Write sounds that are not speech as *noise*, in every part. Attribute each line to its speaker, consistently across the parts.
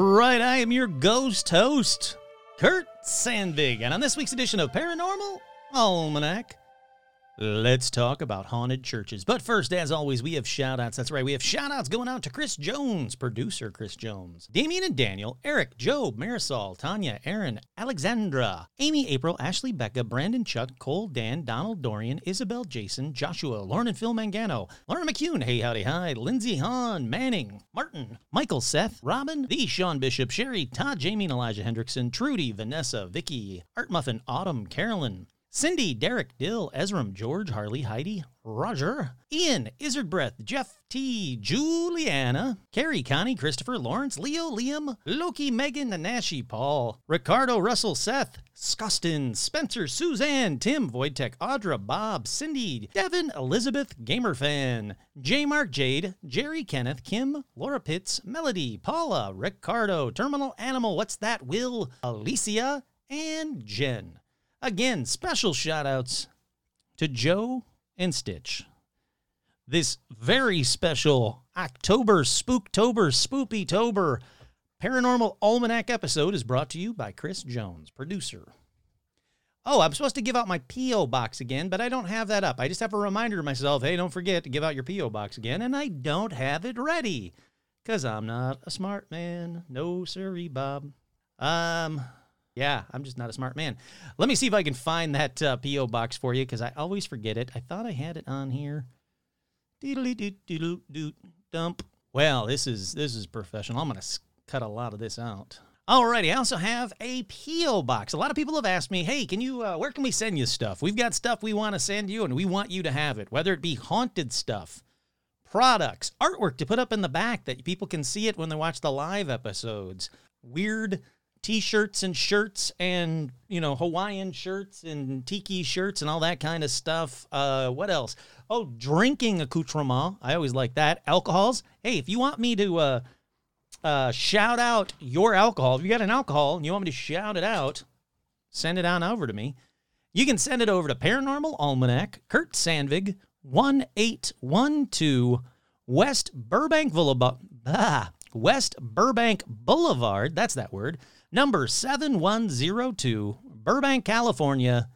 Speaker 1: Right, I am your ghost host, Kurt Sandvig, and on this week's edition of Paranormal Almanac, let's talk about haunted churches. But first, as always, we have shout outs. That's right, we have shout outs going out to Chris Jones, producer Chris Jones, Damien and Daniel, Eric, Job, Marisol, Tanya, Aaron, Alexandra, Amy, April, Ashley, Becca, Brandon, Chuck, Cole, Dan, Donald, Dorian, Isabel, Jason, Joshua, Lauren and Phil Mangano, Lauren McCune, Hey Howdy Hi, Lindsay Hahn, Manning, Martin, Michael, Seth, Robin, the Sean Bishop, Sherry, Todd, Jamie, and Elijah Hendrickson, Trudy, Vanessa, Vicky, Art Muffin, Autumn, Carolyn, Cindy, Derek, Dill, Ezram, George, Harley, Heidi, Roger, Ian, Izzard Breath, Jeff T, Juliana, Carrie, Connie, Christopher, Lawrence, Leo, Liam, Loki, Megan, Nanashi, Paul, Ricardo, Russell, Seth, Scostin, Spencer, Suzanne, Tim, Voidtech, Audra, Bob, Cindy, Devin, Elizabeth, Gamerfan, J. Mark, Jade, Jerry, Kenneth, Kim, Laura Pitts, Melody, Paula, Ricardo, Terminal Animal, What's That, Will, Alicia, and Jen. Again, special shout outs to Joe and Stitch. This very special October Spooktober Spoopy Tober Paranormal Almanac episode is brought to you by Chris Jones, producer. Oh, I'm supposed to give out my P.O. box again, but I don't have that up. I just have a reminder to myself hey, don't forget to give out your P.O. box again, and I don't have it ready because I'm not a smart man. No, sirree, Bob. Um, yeah, I'm just not a smart man. Let me see if I can find that uh, P.O. box for you because I always forget it. I thought I had it on here. Deedly doot doot doot dump. Well, this is this is professional. I'm gonna cut a lot of this out. Alrighty, I also have a P.O. box. A lot of people have asked me, hey, can you, uh, where can we send you stuff? We've got stuff we want to send you and we want you to have it, whether it be haunted stuff, products, artwork to put up in the back that people can see it when they watch the live episodes, weird t-shirts and shirts and you know hawaiian shirts and tiki shirts and all that kind of stuff. Uh what else? Oh drinking accoutrement i always like that. Alcohols. Hey if you want me to uh uh shout out your alcohol if you got an alcohol and you want me to shout it out send it on over to me. You can send it over to paranormal almanac kurt sandvig 1812 west burbank boulevard ah, west burbank boulevard. That's that word number 7102, Burbank, California,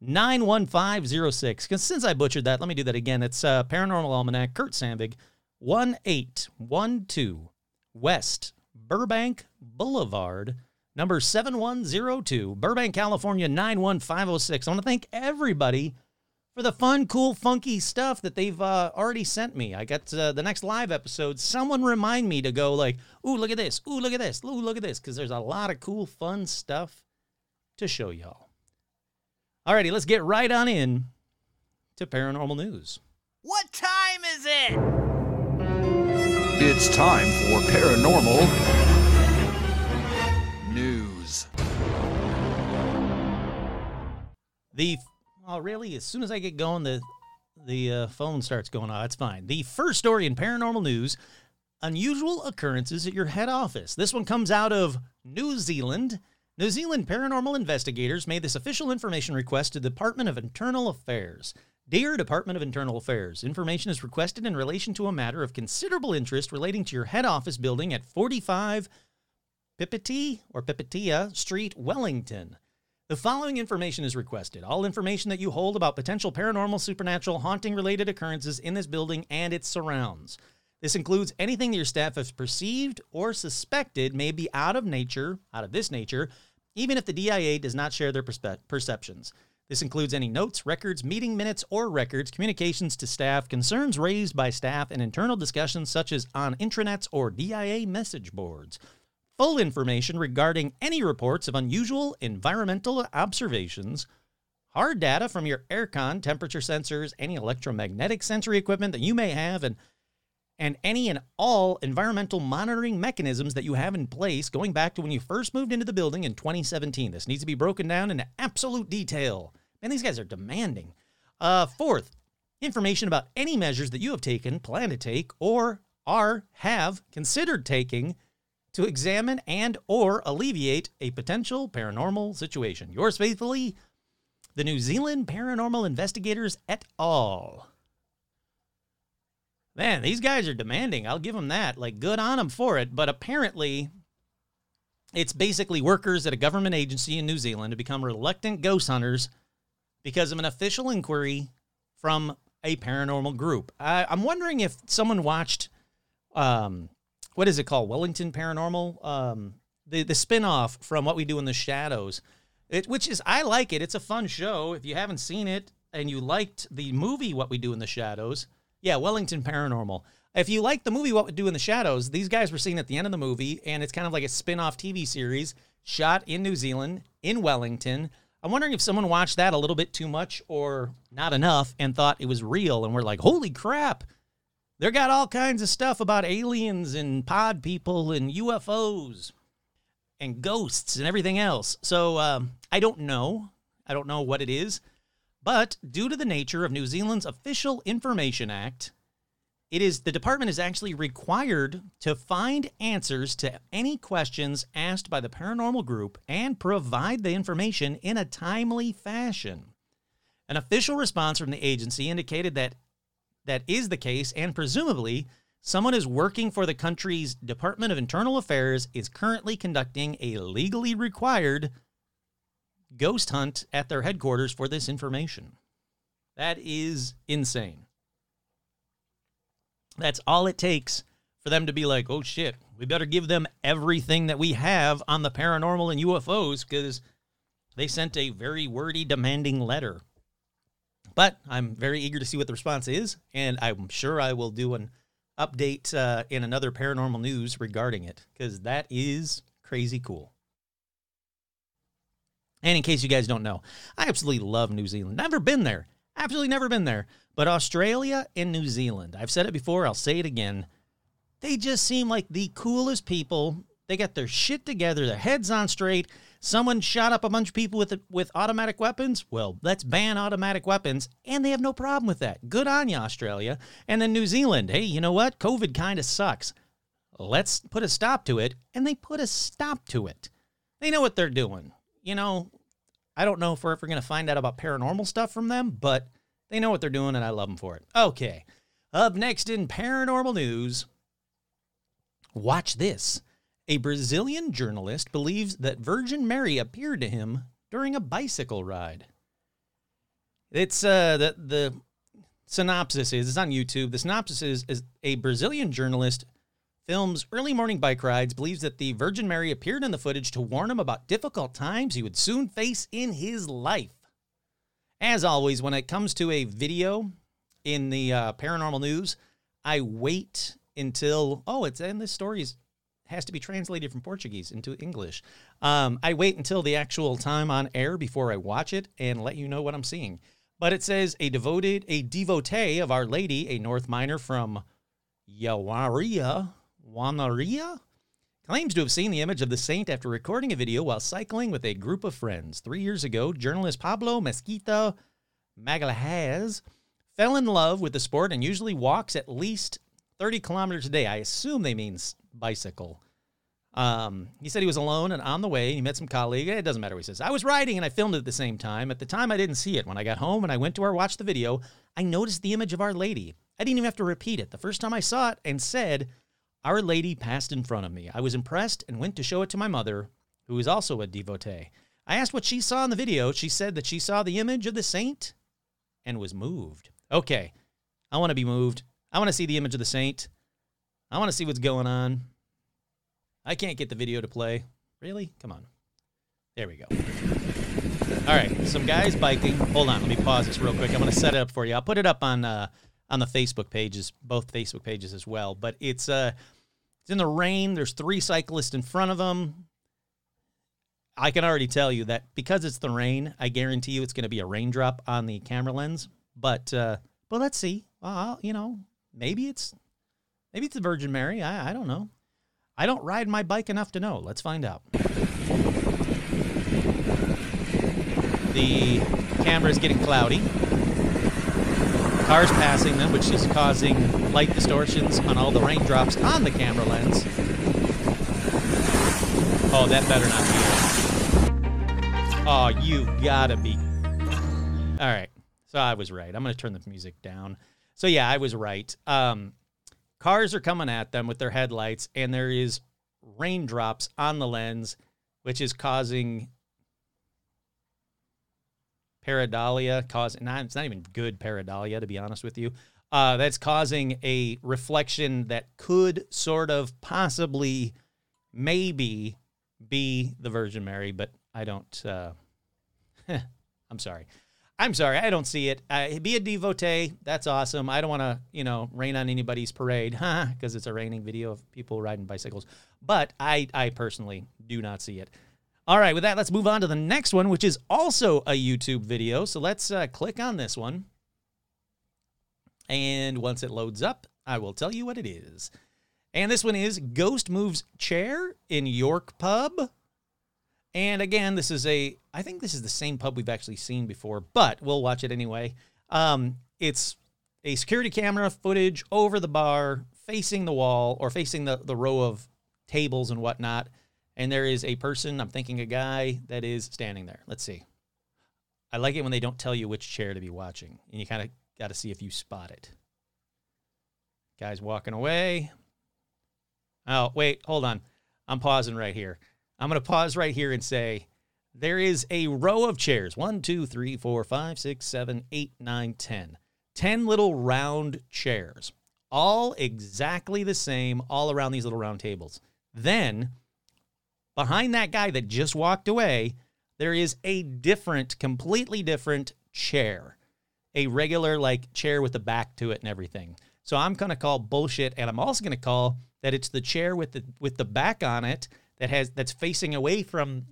Speaker 1: 91506. Because since I butchered that, let me do that again. It's uh, Paranormal Almanac, Kurt Sandvig, 1812, West Burbank Boulevard, number 7102, Burbank, California, 91506. I want to thank everybody for the fun, cool, funky stuff that they've uh, already sent me. I got uh, the next live episode. Someone remind me to go like, "Ooh, look at this! Ooh, look at this! Ooh, look at this!" Because there's a lot of cool, fun stuff to show y'all. Alrighty, let's get right on in to paranormal news.
Speaker 2: What time is it?
Speaker 3: It's time for paranormal news.
Speaker 1: The oh really? As soon as I get going, the the uh, phone starts going off. It's fine. The first story in paranormal news: unusual occurrences at your head office. This one comes out of New Zealand. New Zealand paranormal investigators made this official information request to the Department of Internal Affairs. Dear Department of Internal Affairs, information is requested in relation to a matter of considerable interest relating to your head office building at 45 Pipiti or Pipitea Street, Wellington. The following information is requested. All information that you hold about potential paranormal, supernatural, haunting related occurrences in this building and its surrounds. This includes anything that your staff has perceived or suspected may be out of nature, out of this nature, even if the DIA does not share their perspe- perceptions. This includes any notes, records, meeting minutes, or records, communications to staff, concerns raised by staff, and internal discussions such as on intranets or DIA message boards. Full information regarding any reports of unusual environmental observations, hard data from your aircon, temperature sensors, any electromagnetic sensory equipment that you may have, and and any and all environmental monitoring mechanisms that you have in place going back to when you first moved into the building in 2017. This needs to be broken down into absolute detail. Man, these guys are demanding. Uh, fourth, information about any measures that you have taken, plan to take, or are have considered taking to examine and or alleviate a potential paranormal situation. Yours faithfully, the New Zealand Paranormal Investigators et al. Man, these guys are demanding. I'll give them that. Like, good on them for it. But apparently, it's basically workers at a government agency in New Zealand to become reluctant ghost hunters because of an official inquiry from a paranormal group. I, I'm wondering if someone watched, um, what is it called? Wellington Paranormal? Um, the, the spinoff from What We Do in the Shadows, it, which is, I like it. It's a fun show. If you haven't seen it and you liked the movie What We Do in the Shadows, yeah, Wellington Paranormal. If you like the movie What We Do in the Shadows, these guys were seen at the end of the movie, and it's kind of like a spin off TV series shot in New Zealand, in Wellington. I'm wondering if someone watched that a little bit too much or not enough and thought it was real, and we're like, holy crap, they got all kinds of stuff about aliens and pod people and UFOs and ghosts and everything else. So um, I don't know. I don't know what it is. But due to the nature of New Zealand's Official Information Act, it is the department is actually required to find answers to any questions asked by the paranormal group and provide the information in a timely fashion. An official response from the agency indicated that that is the case and presumably someone is working for the country's Department of Internal Affairs is currently conducting a legally required ghost hunt at their headquarters for this information. That is insane. That's all it takes for them to be like, oh shit, we better give them everything that we have on the paranormal and UFOs because they sent a very wordy, demanding letter. But I'm very eager to see what the response is, and I'm sure I will do an update uh, in another paranormal news regarding it because that is crazy cool. And in case you guys don't know, I absolutely love New Zealand. Never been there. Absolutely never been there. But Australia and New Zealand, I've said it before, I'll say it again. They just seem like the coolest people. They got their shit together, their heads on straight. Someone shot up a bunch of people with with automatic weapons. Well, let's ban automatic weapons, and they have no problem with that. Good on you, Australia. And then New Zealand. Hey, you know what? COVID kind of sucks. Let's put a stop to it, and they put a stop to it. They know what they're doing you know, I don't know if we're ever going to find out about paranormal stuff from them, but they know what they're doing and I love them for it. Okay. Up next in paranormal news, watch this. A Brazilian journalist believes that Virgin Mary appeared to him during a bicycle ride. It's uh the the synopsis is it's on YouTube. The synopsis is, is a Brazilian journalist films early morning bike rides, believes that the Virgin Mary appeared in the footage to warn him about difficult times he would soon face in his life. As always, when it comes to a video in the uh, paranormal news, I wait until oh, it's and this story is, has to be translated from Portuguese into English. Um, I wait until the actual time on air before I watch it and let you know what I'm seeing. But it says a devoted, a devotee of Our Lady, a North Miner from Yawaria, Wanaria claims to have seen the image of the saint after recording a video while cycling with a group of friends. Three years ago, journalist Pablo Mesquita Magalhães fell in love with the sport and usually walks at least 30 kilometers a day. I assume they mean bicycle. Um, he said he was alone and on the way. He met some colleague. It doesn't matter what he says. I was riding and I filmed it at the same time. At the time, I didn't see it. When I got home and I went to her watch the video, I noticed the image of Our Lady. I didn't even have to repeat it. The first time I saw it and said, our Lady passed in front of me. I was impressed and went to show it to my mother, who is also a devotee. I asked what she saw in the video. She said that she saw the image of the saint and was moved. Okay, I want to be moved. I want to see the image of the saint. I want to see what's going on. I can't get the video to play. Really? Come on. There we go. All right, some guys biking. Hold on, let me pause this real quick. I'm going to set it up for you. I'll put it up on uh, on the Facebook pages, both Facebook pages as well. But it's uh, it's in the rain. There's three cyclists in front of them. I can already tell you that because it's the rain, I guarantee you it's going to be a raindrop on the camera lens. But uh, but let's see. Well, you know, maybe it's Maybe it's the Virgin Mary. I, I don't know. I don't ride my bike enough to know. Let's find out. The camera is getting cloudy. Cars passing them, which is causing light distortions on all the raindrops on the camera lens. Oh, that better not be it. Oh, you gotta be. All right. So I was right. I'm going to turn the music down. So yeah, I was right. Um, cars are coming at them with their headlights, and there is raindrops on the lens, which is causing pareidolia. Causing not it's not even good pareidolia to be honest with you. Uh, that's causing a reflection that could sort of possibly, maybe, be the Virgin Mary, but I don't. Uh, *laughs* I'm sorry. I'm sorry, I don't see it. Uh, be a devotee. That's awesome. I don't want to, you know, rain on anybody's parade, *laughs* huh? because it's a raining video of people riding bicycles. But I, I personally do not see it. All right, with that, let's move on to the next one, which is also a YouTube video. So let's uh, click on this one. And once it loads up, I will tell you what it is. And this one is Ghost Moves Chair in York Pub. And again, this is a, I think this is the same pub we've actually seen before, but we'll watch it anyway. Um, it's a security camera footage over the bar, facing the wall or facing the, the row of tables and whatnot. And there is a person, I'm thinking a guy, that is standing there. Let's see. I like it when they don't tell you which chair to be watching, and you kind of got to see if you spot it. Guy's walking away. Oh, wait, hold on. I'm pausing right here. I'm going to pause right here and say there is a row of chairs one, two, three, four, five, six, seven, eight, nine, ten. Ten little round chairs, all exactly the same, all around these little round tables. Then, behind that guy that just walked away, there is a different, completely different chair, a regular like chair with the back to it and everything. So I'm going to call bullshit, and I'm also going to call that it's the chair with the with the back on it that has that's facing away from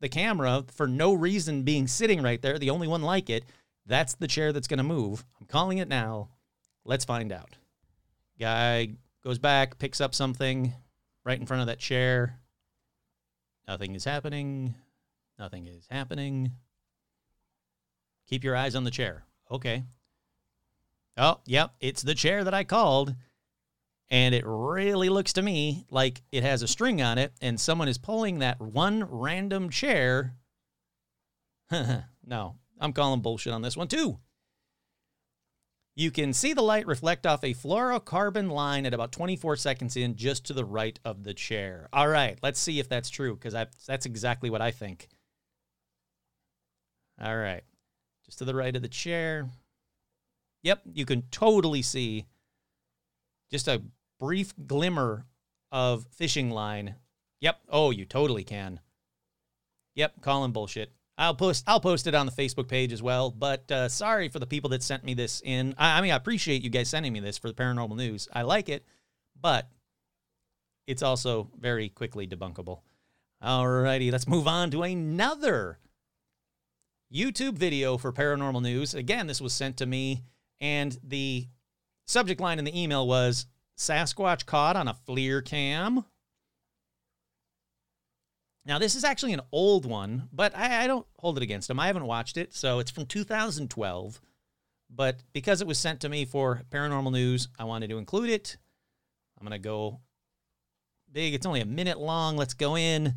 Speaker 1: the camera for no reason being sitting right there, the only one like it, that's the chair that's going to move. I'm calling it now. Let's find out. Guy goes back, picks up something right in front of that chair. Nothing is happening. Nothing is happening. Keep your eyes on the chair. Okay. Oh, yep, it's the chair that I called and it really looks to me like it has a string on it and someone is pulling that one random chair. *laughs* no, I'm calling bullshit on this one too. You can see the light reflect off a fluorocarbon line at about 24 seconds in, just to the right of the chair. All right, let's see if that's true, because that's exactly what I think. All right, just to the right of the chair. Yep, you can totally see just a brief glimmer of fishing line. Yep. Oh, you totally can. Yep, calling bullshit. I'll post I'll post it on the Facebook page as well. But uh, sorry for the people that sent me this in. I, I mean, I appreciate you guys sending me this for the paranormal news. I like it, but it's also very quickly debunkable. Alrighty, let's move on to another YouTube video for paranormal news. Again, this was sent to me, and the subject line in the email was Sasquatch caught on a FLIR cam. Now, this is actually an old one, but I, I, don't hold it against him. I haven't watched it, so it's from 2012. But because it was sent to me for paranormal news, I wanted to include it. I'm going to go big. It's only a minute long. Let's go in.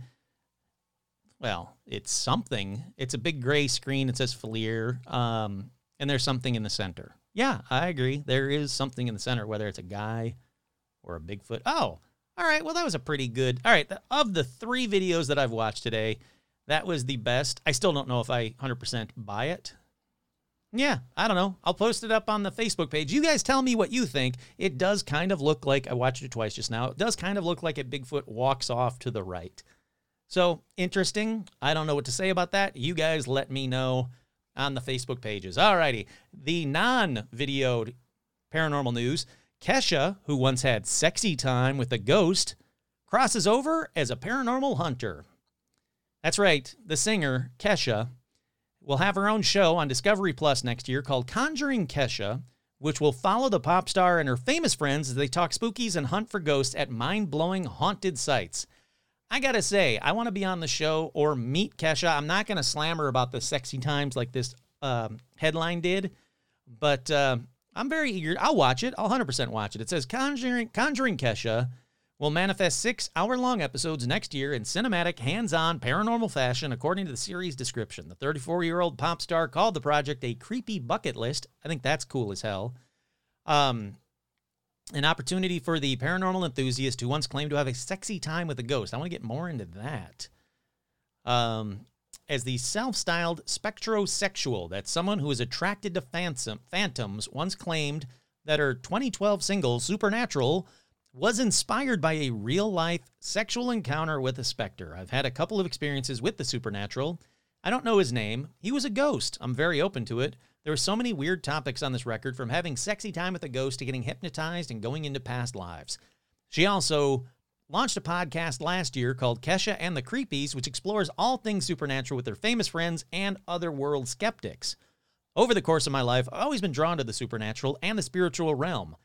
Speaker 1: Well, it's something. It's a big gray screen. It says FLIR, um, and there's something in the center. Yeah, I agree. There is something in the center, whether it's a guy or a Bigfoot. Oh, all right. Well, that was a pretty good. All right. Of the three videos that I've watched today, that was the best. I still don't know if I 100% buy it. Yeah, I don't know. I'll post it up on the Facebook page. You guys tell me what you think. It does kind of look like I watched it twice just now. It does kind of look like a Bigfoot walks off to the right. So interesting. I don't know what to say about that. You guys let me know on the Facebook pages. Alrighty. The non videoed paranormal news. Kesha, who once had sexy time with a ghost, crosses over as a paranormal hunter. That's right, the singer, Kesha, will have her own show on Discovery Plus next year called Conjuring Kesha, which will follow the pop star and her famous friends as they talk spookies and hunt for ghosts at mind blowing haunted sites. I gotta say, I want to be on the show or meet Kesha. I'm not gonna slam her about the sexy times like this um, headline did, but uh, I'm very eager. I'll watch it. I'll 100% watch it. It says Conjuring, Conjuring Kesha will manifest six hour long episodes next year in cinematic, hands on, paranormal fashion, according to the series description. The 34 year old pop star called the project a creepy bucket list. I think that's cool as hell. Um, an opportunity for the paranormal enthusiast who once claimed to have a sexy time with a ghost. I want to get more into that. Um, as the self-styled spectrosexual, that's someone who is attracted to phantom, phantoms, once claimed that her 2012 single Supernatural was inspired by a real-life sexual encounter with a specter. I've had a couple of experiences with the supernatural. I don't know his name. He was a ghost. I'm very open to it. There are so many weird topics on this record, from having sexy time with a ghost to getting hypnotized and going into past lives. She also launched a podcast last year called Kesha and the Creepies, which explores all things supernatural with her famous friends and other world skeptics. Over the course of my life, I've always been drawn to the supernatural and the spiritual realm.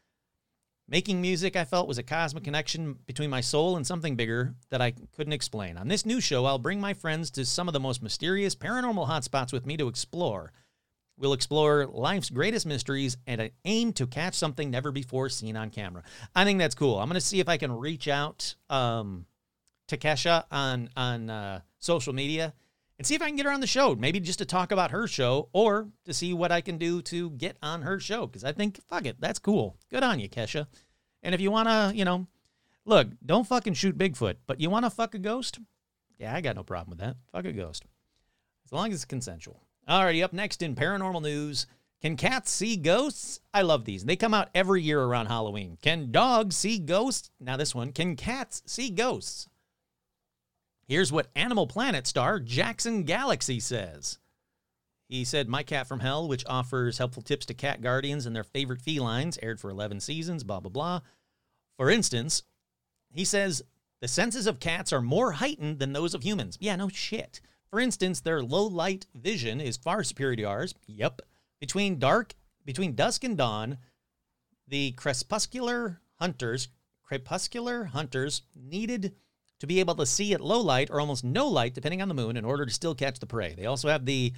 Speaker 1: Making music, I felt, was a cosmic connection between my soul and something bigger that I couldn't explain. On this new show, I'll bring my friends to some of the most mysterious paranormal hotspots with me to explore. We'll explore life's greatest mysteries and aim to catch something never before seen on camera. I think that's cool. I'm going to see if I can reach out um, to Kesha on on uh, social media and see if I can get her on the show. Maybe just to talk about her show or to see what I can do to get on her show. Because I think, fuck it, that's cool. Good on you, Kesha. And if you want to, you know, look, don't fucking shoot Bigfoot, but you want to fuck a ghost? Yeah, I got no problem with that. Fuck a ghost. As long as it's consensual. Alrighty, up next in paranormal news. Can cats see ghosts? I love these. They come out every year around Halloween. Can dogs see ghosts? Now, this one. Can cats see ghosts? Here's what Animal Planet star Jackson Galaxy says. He said, My Cat from Hell, which offers helpful tips to cat guardians and their favorite felines, aired for 11 seasons, blah, blah, blah. For instance, he says, the senses of cats are more heightened than those of humans. Yeah, no shit. For instance, their low light vision is far superior to ours. Yep. Between dark, between dusk and dawn, the crepuscular hunters, crepuscular hunters needed to be able to see at low light or almost no light, depending on the moon, in order to still catch the prey. They also have the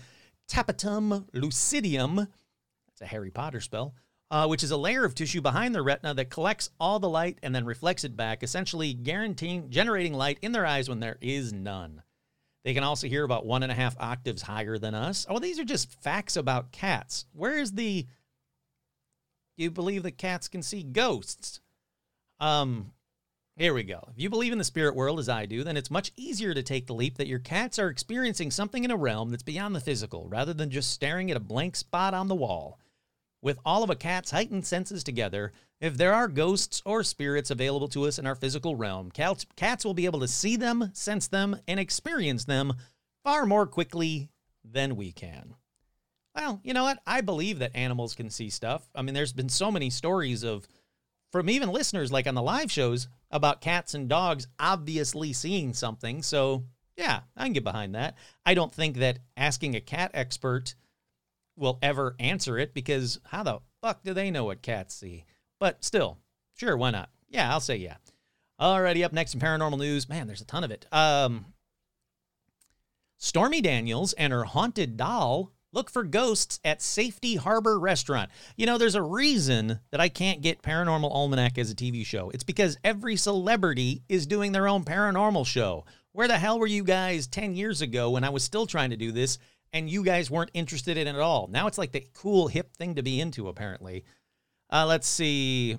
Speaker 1: tapetum lucidum. That's a Harry Potter spell. Uh, which is a layer of tissue behind the retina that collects all the light and then reflects it back, essentially guaranteeing generating light in their eyes when there is none. They can also hear about one and a half octaves higher than us. Oh, these are just facts about cats. Where is the. Do you believe that cats can see ghosts? Um, here we go. If you believe in the spirit world as I do, then it's much easier to take the leap that your cats are experiencing something in a realm that's beyond the physical, rather than just staring at a blank spot on the wall. With all of a cat's heightened senses together, if there are ghosts or spirits available to us in our physical realm, cats, will be able to see them, sense them, and experience them far more quickly than we can. Well, you know what? I believe that animals can see stuff. I mean, there's been so many stories of, from even listeners like on the live shows, about cats and dogs obviously seeing something. So, yeah, I can get behind that. I don't think that asking a cat expert will ever answer it because how the fuck do they know what cats see? But still, sure, why not? Yeah, I'll say yeah. Alrighty, up next in paranormal news. Man, there's a ton of it. Um, Stormy Daniels and her haunted doll look for ghosts at Safety Harbor Restaurant. You know, there's a reason that I can't get Paranormal Almanac as a TV show. It's because every celebrity is doing their own paranormal show. Where the hell were you guys 10 years ago when I was still trying to do this and you guys weren't interested in it at all? Now it's like the cool, hip thing to be into, apparently. Uh, let's see.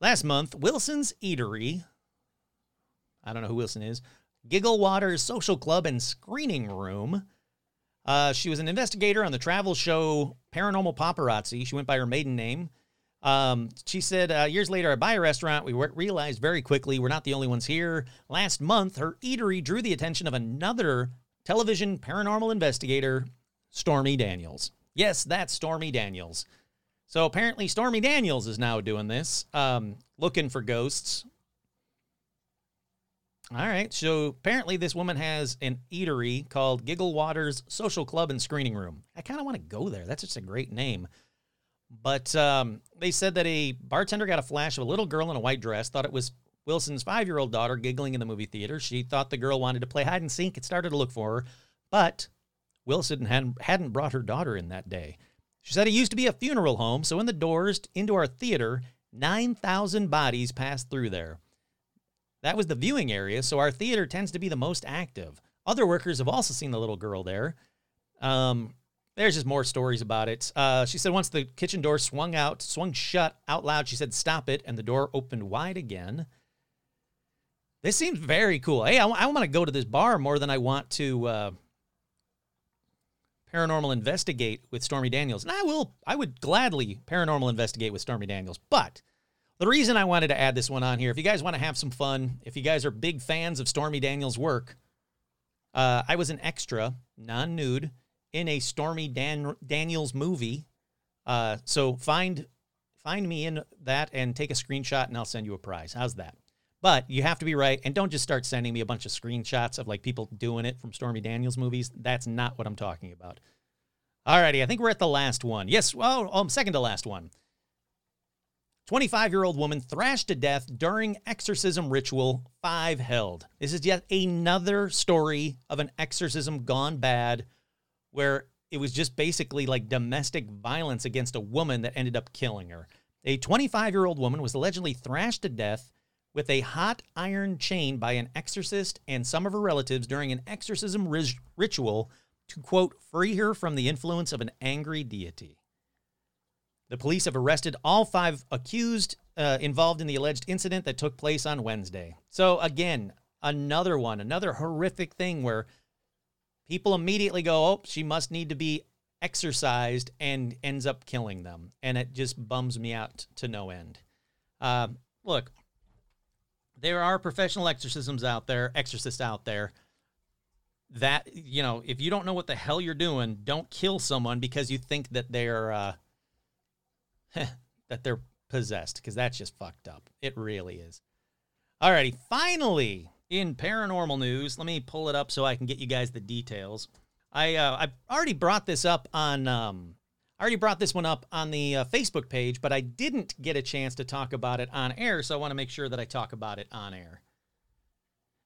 Speaker 1: Last month, Wilson's Eatery, I don't know who Wilson is, Giggle Waters Social Club and Screening Room. Uh, she was an investigator on the travel show Paranormal Paparazzi. She went by her maiden name. Um, she said, uh, years later, I buy a restaurant. We realized very quickly we're not the only ones here. Last month, her eatery drew the attention of another television paranormal investigator, Stormy Daniels. Yes, that's Stormy Daniels. So apparently, Stormy Daniels is now doing this, um, looking for ghosts. All right. So apparently, this woman has an eatery called Giggle Waters Social Club and Screening Room. I kind of want to go there. That's just a great name. But um, they said that a bartender got a flash of a little girl in a white dress, thought it was Wilson's five year old daughter giggling in the movie theater. She thought the girl wanted to play hide and seek and started to look for her, but Wilson hadn't, hadn't brought her daughter in that day. She said it used to be a funeral home, so in the doors into our theater, 9,000 bodies passed through there. That was the viewing area, so our theater tends to be the most active. Other workers have also seen the little girl there. Um, there's just more stories about it. Uh, she said once the kitchen door swung out, swung shut out loud, she said, Stop it. And the door opened wide again. This seems very cool. Hey, I, want to go to this bar more than I want to uh, paranormal investigate with Stormy Daniels. And I will, I would gladly paranormal investigate with Stormy Daniels. But the reason I wanted to add this one on here, if you guys want to have some fun, if you guys are big fans of Stormy Daniels' work, uh, I was an extra, non nude, in a Stormy Dan- Daniels movie. Uh, so find find me in that and take a screenshot, and I'll send you a prize. How's that? But you have to be right, and don't just start sending me a bunch of screenshots of like people doing it from Stormy Daniels movies. That's not what I'm talking about. Alrighty, I think we're at the last one. Yes, well, um, second to last one. 25 year old woman thrashed to death during exorcism ritual, five held. This is yet another story of an exorcism gone bad where it was just basically like domestic violence against a woman that ended up killing her. A 25 year old woman was allegedly thrashed to death with a hot iron chain by an exorcist and some of her relatives during an exorcism ri- ritual to, quote, free her from the influence of an angry deity. The police have arrested all five accused uh, involved in the alleged incident that took place on Wednesday. So, again, another one, another horrific thing where people immediately go, oh, she must need to be exorcised and ends up killing them. And it just bums me out to no end. Uh, look, there are professional exorcisms out there, exorcists out there. That you know, if you don't know what the hell you're doing, don't kill someone because you think that they're uh, *laughs* that they're possessed, because that's just fucked up. It really is. Alrighty, finally in paranormal news, let me pull it up so I can get you guys the details. I uh, I already brought this up on um, I already brought this one up on the uh, Facebook page, but I didn't get a chance to talk about it on air, so I want to make sure that I talk about it on air.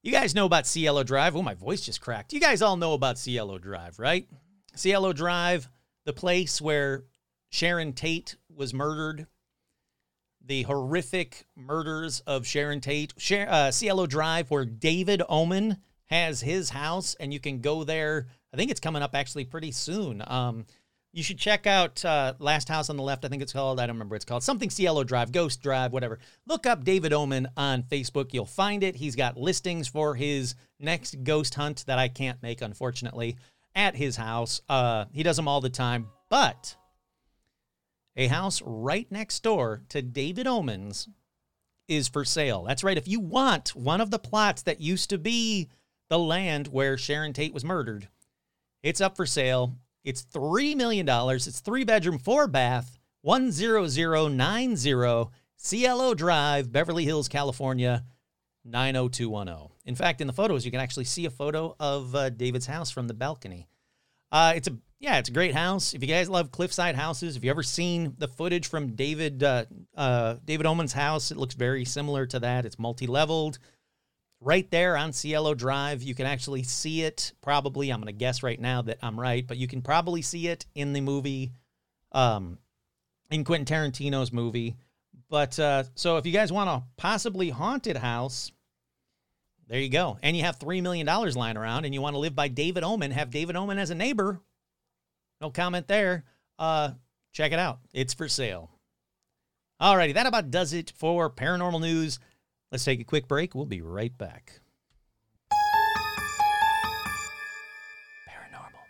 Speaker 1: You guys know about Cielo Drive. Oh, my voice just cracked. You guys all know about Cielo Drive, right? Cielo Drive, the place where Sharon Tate was murdered, the horrific murders of Sharon Tate, uh, Cielo Drive, where David Oman has his house, and you can go there. I think it's coming up actually pretty soon. Um, you should check out uh, Last House on the Left. I think it's called. I don't remember. It's called something Cielo Drive, Ghost Drive, whatever. Look up David Oman on Facebook. You'll find it. He's got listings for his next ghost hunt that I can't make, unfortunately, at his house. Uh, he does them all the time. But a house right next door to David Oman's is for sale. That's right. If you want one of the plots that used to be the land where Sharon Tate was murdered, it's up for sale. It's $3 million. It's three bedroom, four bath, 10090 Cielo Drive, Beverly Hills, California, 90210. In fact, in the photos, you can actually see a photo of uh, David's house from the balcony. Uh, it's a yeah, it's a great house. If you guys love cliffside houses, if you ever seen the footage from David uh, uh, David Oman's house, it looks very similar to that. It's multi-leveled right there on Cielo Drive. You can actually see it. Probably, I'm going to guess right now that I'm right, but you can probably see it in the movie, um, in Quentin Tarantino's movie. But uh, so if you guys want a possibly haunted house, there you go. And you have $3 million lying around and you want to live by David Oman, have David Oman as a neighbor. No comment there. Uh, check it out. It's for sale. Alrighty, that about does it for paranormal news. Let's take a quick break. We'll be right back. Paranormal.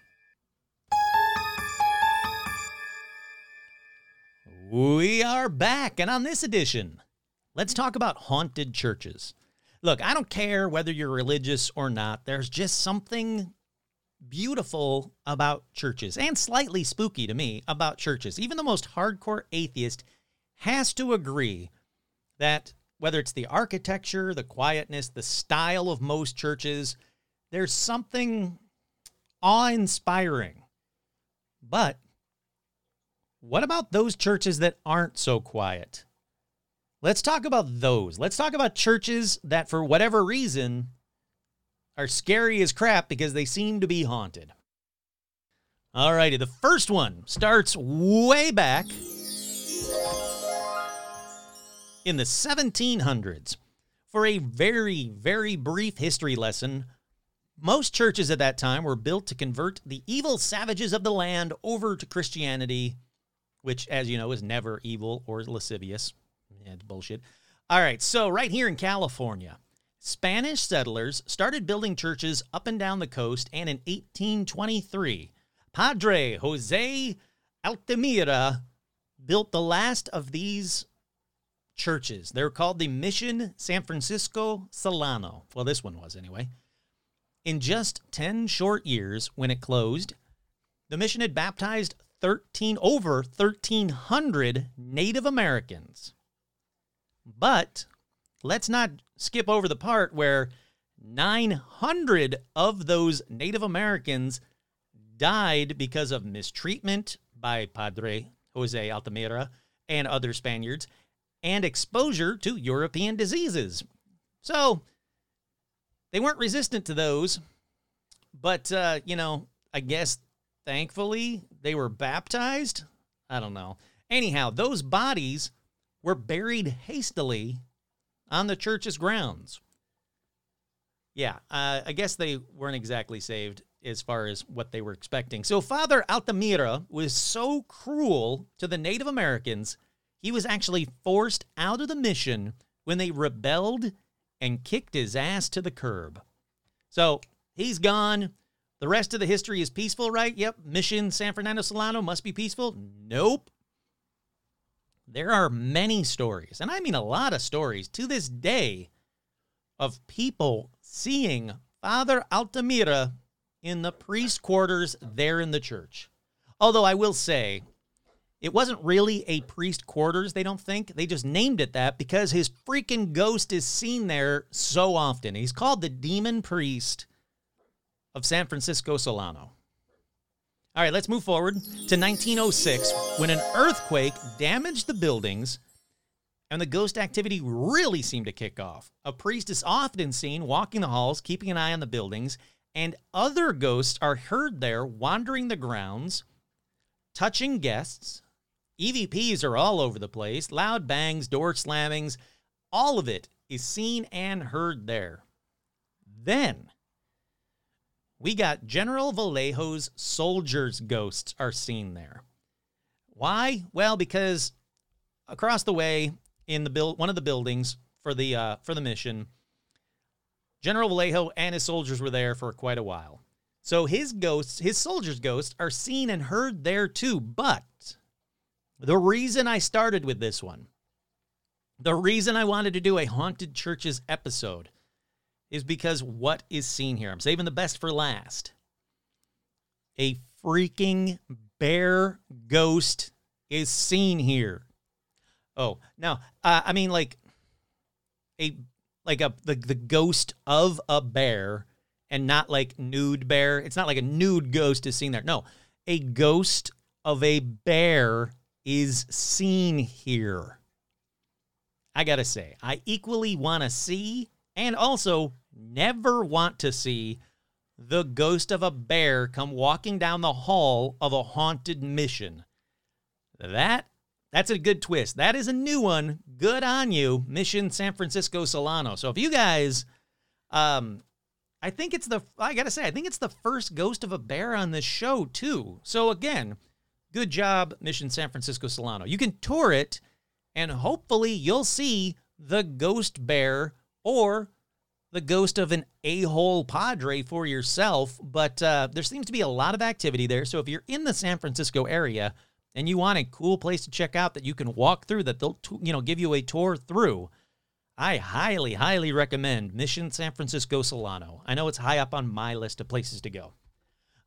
Speaker 1: We are back, and on this edition, let's talk about haunted churches. Look, I don't care whether you're religious or not, there's just something beautiful about churches and slightly spooky to me about churches. Even the most hardcore atheist has to agree that whether it's the architecture, the quietness, the style of most churches, there's something awe inspiring. But what about those churches that aren't so quiet? Let's talk about those. Let's talk about churches that, for whatever reason, are scary as crap because they seem to be haunted. Alrighty, the first one starts way back in the 1700s. For a very, very brief history lesson, most churches at that time were built to convert the evil savages of the land over to Christianity, which, as you know, is never evil or lascivious. It's bullshit. All right, so right here in California, Spanish settlers started building churches up and down the coast, and in 1823, Padre Jose Altamira built the last of these churches. They're called the Mission San Francisco Solano. Well, this one was anyway. In just 10 short years, when it closed, the mission had baptized 13 over 1300 Native Americans. But let's not skip over the part where 900 of those Native Americans died because of mistreatment by Padre Jose Altamira and other Spaniards and exposure to European diseases. So they weren't resistant to those, but, uh, you know, I guess thankfully they were baptized. I don't know. Anyhow, those bodies were buried hastily on the church's grounds. Yeah, uh, I guess they weren't exactly saved as far as what they were expecting. So Father Altamira was so cruel to the Native Americans, he was actually forced out of the mission when they rebelled and kicked his ass to the curb. So he's gone. The rest of the history is peaceful, right? Yep. Mission San Fernando Solano must be peaceful. Nope. There are many stories, and I mean a lot of stories to this day, of people seeing Father Altamira in the priest quarters there in the church. Although I will say, it wasn't really a priest quarters, they don't think. They just named it that because his freaking ghost is seen there so often. He's called the demon priest of San Francisco Solano. All right, let's move forward to 1906 when an earthquake damaged the buildings and the ghost activity really seemed to kick off. A priest is often seen walking the halls, keeping an eye on the buildings, and other ghosts are heard there wandering the grounds, touching guests. EVPs are all over the place, loud bangs, door slammings, all of it is seen and heard there. Then, we got General Vallejo's soldiers' ghosts are seen there. Why? Well, because across the way in the build one of the buildings for the uh, for the mission, General Vallejo and his soldiers were there for quite a while. So his ghosts, his soldiers' ghosts, are seen and heard there too. But the reason I started with this one, the reason I wanted to do a haunted churches episode is because what is seen here? I'm saving the best for last. A freaking bear ghost is seen here. Oh, now, uh, I mean, like a like a the, the ghost of a bear and not like nude bear. It's not like a nude ghost is seen there. No, a ghost of a bear is seen here. I gotta say, I equally want to see and also never want to see the ghost of a bear come walking down the hall of a haunted mission. That that's a good twist. That is a new one. Good on you, Mission San Francisco Solano. So if you guys um I think it's the I got to say I think it's the first ghost of a bear on this show too. So again, good job Mission San Francisco Solano. You can tour it and hopefully you'll see the ghost bear or the ghost of an a-hole padre for yourself but uh, there seems to be a lot of activity there. So if you're in the san francisco area and you want a cool place to check out that you can walk through that they'll you know give you a tour through i highly highly recommend mission san francisco solano. I know it's high up on my list of places to go.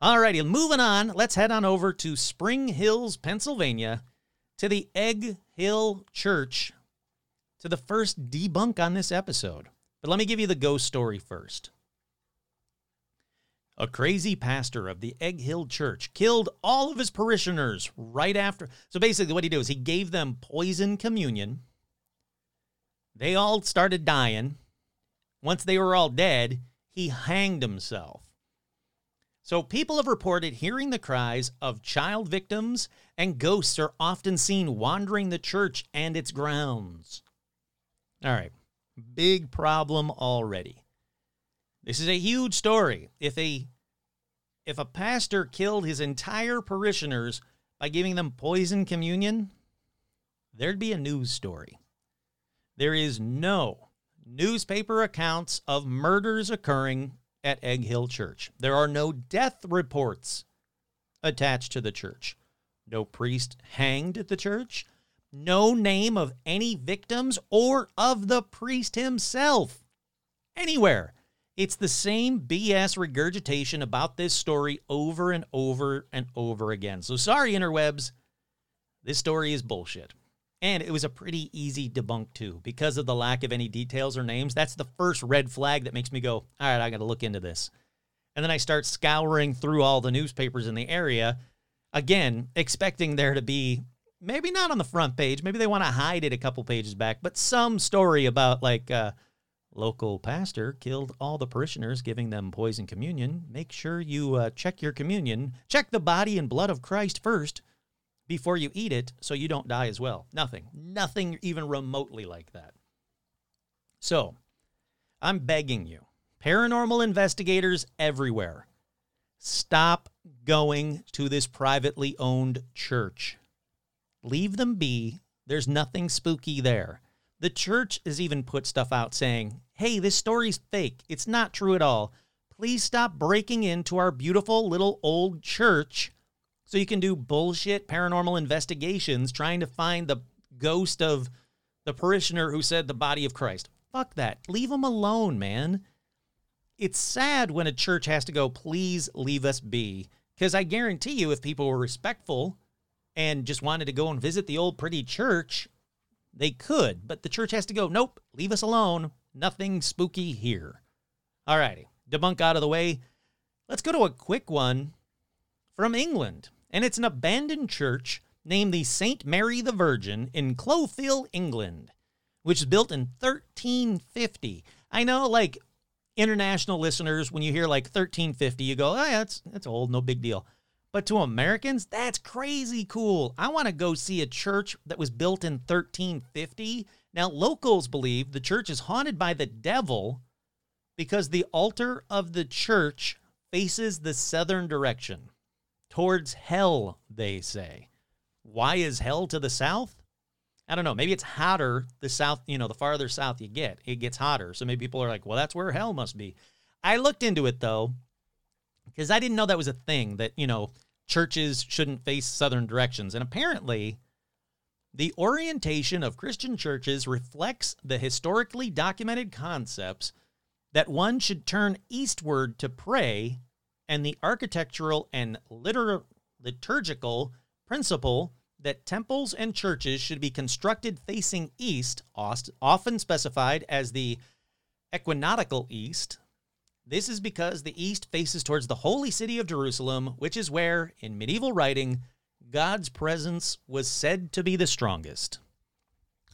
Speaker 1: Alrighty moving on let's head on over to spring hills pennsylvania to the egg hill church to the first debunk on this episode. But let me give you the ghost story first. A crazy pastor of the Egg Hill Church killed all of his parishioners right after. So basically, what he did was he gave them poison communion. They all started dying. Once they were all dead, he hanged himself. So people have reported hearing the cries of child victims, and ghosts are often seen wandering the church and its grounds. All right, big problem already. This is a huge story. If a if a pastor killed his entire parishioners by giving them poison communion, there'd be a news story. There is no newspaper accounts of murders occurring at Egg Hill Church. There are no death reports attached to the church. No priest hanged at the church. No name of any victims or of the priest himself anywhere. It's the same BS regurgitation about this story over and over and over again. So sorry, interwebs. This story is bullshit. And it was a pretty easy debunk, too, because of the lack of any details or names. That's the first red flag that makes me go, all right, I got to look into this. And then I start scouring through all the newspapers in the area, again, expecting there to be maybe not on the front page, maybe they want to hide it a couple pages back, but some story about like, uh, Local pastor killed all the parishioners, giving them poison communion. Make sure you uh, check your communion. Check the body and blood of Christ first before you eat it so you don't die as well. Nothing. Nothing even remotely like that. So, I'm begging you, paranormal investigators everywhere, stop going to this privately owned church. Leave them be. There's nothing spooky there. The church has even put stuff out saying, hey, this story's fake. It's not true at all. Please stop breaking into our beautiful little old church so you can do bullshit paranormal investigations trying to find the ghost of the parishioner who said the body of Christ. Fuck that. Leave them alone, man. It's sad when a church has to go, please leave us be. Because I guarantee you, if people were respectful and just wanted to go and visit the old pretty church, they could, but the church has to go, nope, leave us alone. Nothing spooky here. All righty, debunk out of the way. Let's go to a quick one from England. And it's an abandoned church named the St. Mary the Virgin in Clophill, England, which was built in 1350. I know, like, international listeners, when you hear like 1350, you go, oh, yeah, that's, that's old, no big deal. But to Americans, that's crazy cool. I want to go see a church that was built in 1350. Now, locals believe the church is haunted by the devil because the altar of the church faces the southern direction, towards hell, they say. Why is hell to the south? I don't know. Maybe it's hotter the south, you know, the farther south you get, it gets hotter. So maybe people are like, well, that's where hell must be. I looked into it though, because I didn't know that was a thing that, you know, churches shouldn't face southern directions. And apparently, the orientation of Christian churches reflects the historically documented concepts that one should turn eastward to pray and the architectural and liter- liturgical principle that temples and churches should be constructed facing east, often specified as the equinoctial east, this is because the east faces towards the holy city of Jerusalem, which is where, in medieval writing, God's presence was said to be the strongest.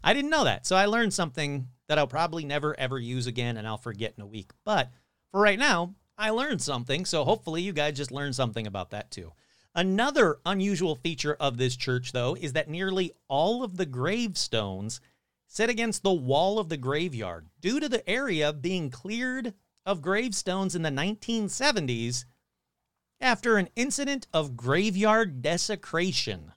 Speaker 1: I didn't know that, so I learned something that I'll probably never ever use again and I'll forget in a week. But for right now, I learned something, so hopefully you guys just learned something about that too. Another unusual feature of this church, though, is that nearly all of the gravestones sit against the wall of the graveyard due to the area being cleared of gravestones in the 1970s after an incident of graveyard desecration.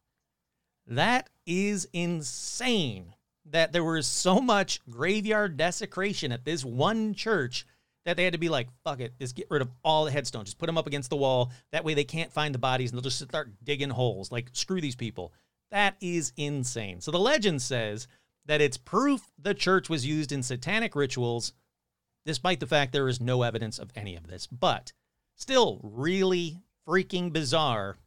Speaker 1: That is insane that there was so much graveyard desecration at this one church that they had to be like, fuck it, just get rid of all the headstones, just put them up against the wall. That way they can't find the bodies and they'll just start digging holes. Like, screw these people. That is insane. So the legend says that it's proof the church was used in satanic rituals despite the fact there is no evidence of any of this. But still, really freaking bizarre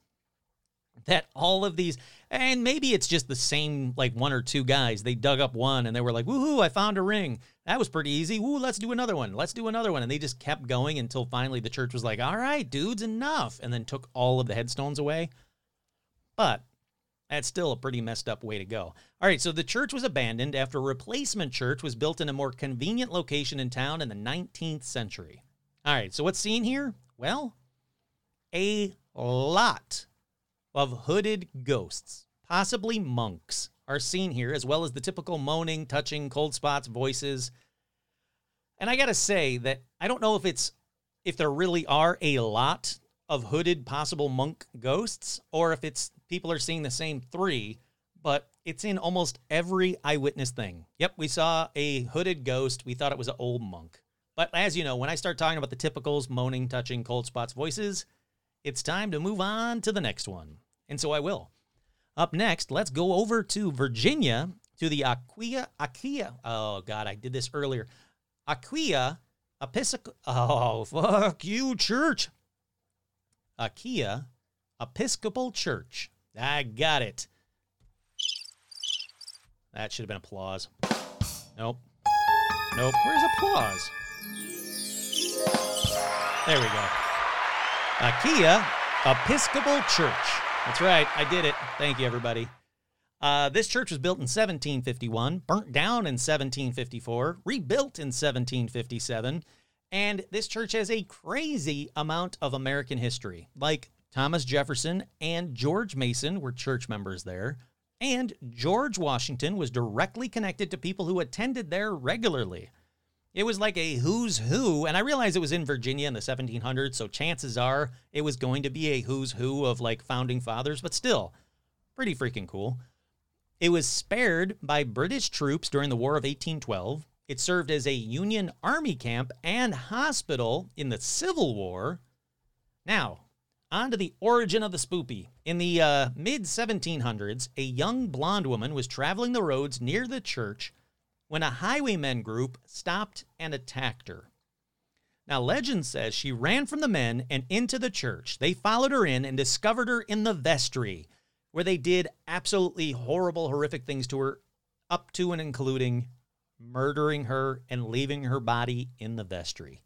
Speaker 1: that all of these and maybe it's just the same like one or two guys they dug up one and they were like woohoo i found a ring. That was pretty easy. Woo, let's do another one. Let's do another one. And they just kept going until finally the church was like all right dudes enough. And then took all of the headstones away. But that's still a pretty messed up way to go. All right so the church was abandoned after a replacement church was built in a more convenient location in town in the 19th century. All right so what's seen here? Well a lot of hooded ghosts, possibly monks, are seen here, as well as the typical moaning, touching, cold spots, voices. And I gotta say that I don't know if it's if there really are a lot of hooded possible monk ghosts, or if it's people are seeing the same three, but it's in almost every eyewitness thing. Yep, we saw a hooded ghost. We thought it was an old monk. But as you know, when I start talking about the typicals, moaning, touching, cold spots, voices, it's time to move on to the next one. And so I will. Up next, let's go over to Virginia to the Aquia, Aquia. Oh, God, I did this earlier. Aquia Episcopal. Oh, fuck you, church. Aquia Episcopal Church. I got it. That should have been applause. Nope. Nope. Where's applause? There we go. Aquia Episcopal Church. That's right. I did it. Thank you, everybody. Uh, this church was built in 1751, burnt down in 1754, rebuilt in 1757, and this church has a crazy amount of American history. Like Thomas Jefferson and George Mason were church members there, and George Washington was directly connected to people who attended there regularly. It was like a who's who, and I realized it was in Virginia in the 1700s, so chances are it was going to be a who's who of like founding fathers, but still, pretty freaking cool. It was spared by British troops during the War of 1812. It served as a Union Army camp and hospital in the Civil War. Now, on to the origin of the spoopy. In the uh, mid 1700s, a young blonde woman was traveling the roads near the church when a highwaymen group stopped and attacked her. Now, legend says she ran from the men and into the church. They followed her in and discovered her in the vestry, where they did absolutely horrible, horrific things to her, up to and including murdering her and leaving her body in the vestry.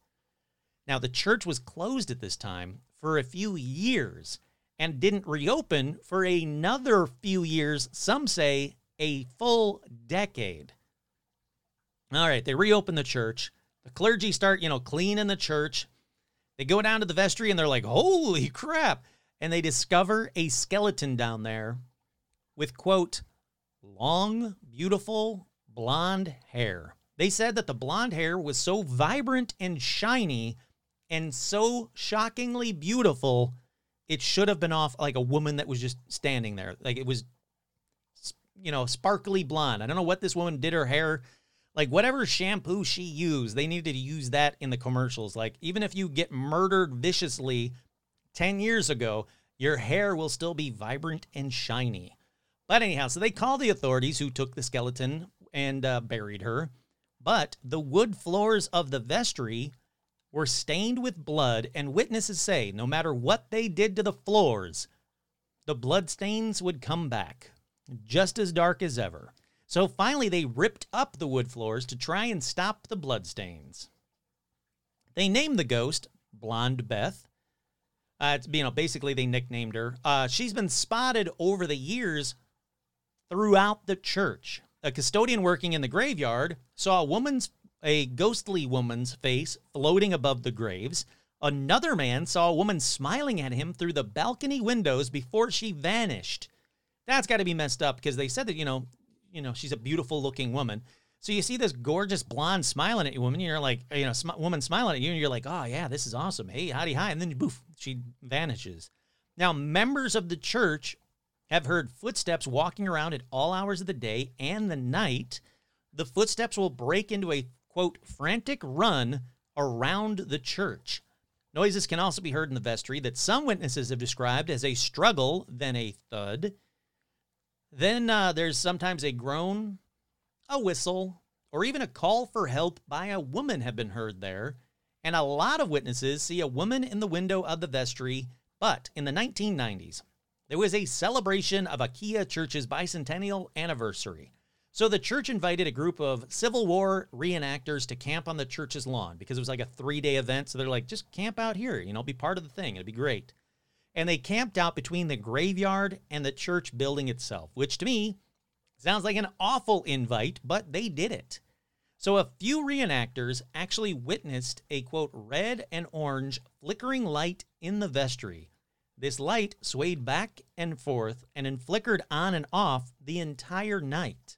Speaker 1: Now, the church was closed at this time for a few years and didn't reopen for another few years, some say a full decade. All right, they reopen the church. The clergy start, you know, cleaning the church. They go down to the vestry and they're like, holy crap. And they discover a skeleton down there with, quote, long, beautiful, blonde hair. They said that the blonde hair was so vibrant and shiny and so shockingly beautiful, it should have been off like a woman that was just standing there. Like it was, you know, sparkly blonde. I don't know what this woman did her hair like whatever shampoo she used, they needed to use that in the commercials. Like even if you get murdered viciously 10 years ago, your hair will still be vibrant and shiny. But anyhow, so they called the authorities who took the skeleton and uh, buried her. But the wood floors of the vestry were stained with blood, and witnesses say no matter what they did to the floors, the blood stains would come back, just as dark as ever. So finally, they ripped up the wood floors to try and stop the blood stains. They named the ghost Blonde Beth. Uh, you know, basically they nicknamed her. Uh, she's been spotted over the years throughout the church. A custodian working in the graveyard saw a woman's, a ghostly woman's face floating above the graves. Another man saw a woman smiling at him through the balcony windows before she vanished. That's got to be messed up because they said that, you know, you know, she's a beautiful looking woman. So you see this gorgeous blonde smiling at you, woman. You're like, you know, sm- woman smiling at you, and you're like, oh yeah, this is awesome. Hey, howdy, hi, and then boof, she vanishes. Now, members of the church have heard footsteps walking around at all hours of the day and the night. The footsteps will break into a quote frantic run around the church. Noises can also be heard in the vestry that some witnesses have described as a struggle, then a thud. Then uh, there's sometimes a groan, a whistle, or even a call for help by a woman have been heard there. And a lot of witnesses see a woman in the window of the vestry. But in the 1990s, there was a celebration of Aquia Church's bicentennial anniversary. So the church invited a group of Civil War reenactors to camp on the church's lawn because it was like a three day event. So they're like, just camp out here, you know, be part of the thing. It'd be great. And they camped out between the graveyard and the church building itself, which to me sounds like an awful invite, but they did it. So a few reenactors actually witnessed a quote, red and orange flickering light in the vestry. This light swayed back and forth and then flickered on and off the entire night.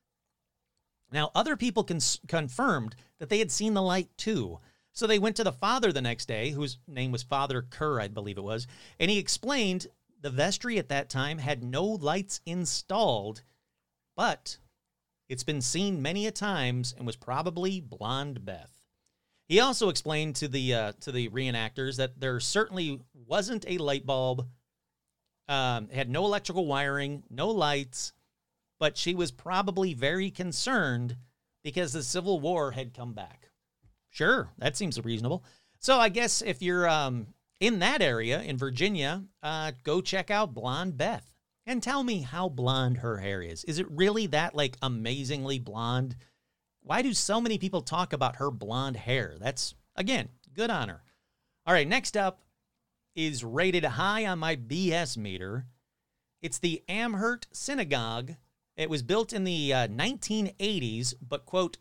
Speaker 1: Now, other people cons- confirmed that they had seen the light too. So they went to the father the next day, whose name was Father Kerr, I believe it was, and he explained the vestry at that time had no lights installed, but it's been seen many a times and was probably Blonde Beth. He also explained to the uh, to the reenactors that there certainly wasn't a light bulb, um, had no electrical wiring, no lights, but she was probably very concerned because the Civil War had come back. Sure, that seems reasonable. So I guess if you're um, in that area in Virginia, uh, go check out Blonde Beth and tell me how blonde her hair is. Is it really that like amazingly blonde? Why do so many people talk about her blonde hair? That's again good on her. All right, next up is rated high on my BS meter. It's the Amherst Synagogue it was built in the uh, 1980s, but, quote,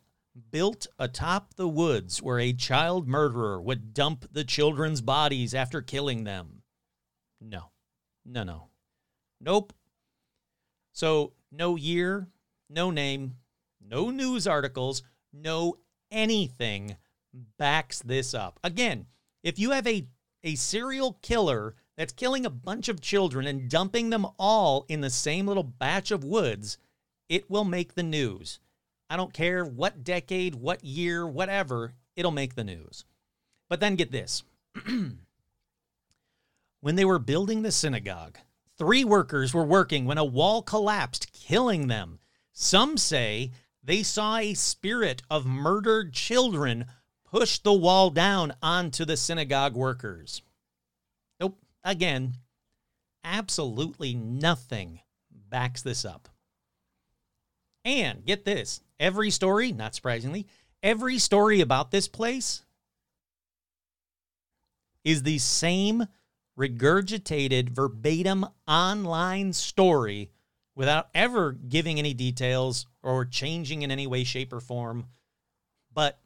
Speaker 1: built atop the woods where a child murderer would dump the children's bodies after killing them. No, no, no. Nope. So, no year, no name, no news articles, no anything backs this up. Again, if you have a, a serial killer that's killing a bunch of children and dumping them all in the same little batch of woods, it will make the news. I don't care what decade, what year, whatever, it'll make the news. But then get this. *clears throat* when they were building the synagogue, three workers were working when a wall collapsed, killing them. Some say they saw a spirit of murdered children push the wall down onto the synagogue workers. Nope. Again, absolutely nothing backs this up. And get this every story, not surprisingly, every story about this place is the same regurgitated verbatim online story without ever giving any details or changing in any way, shape, or form. But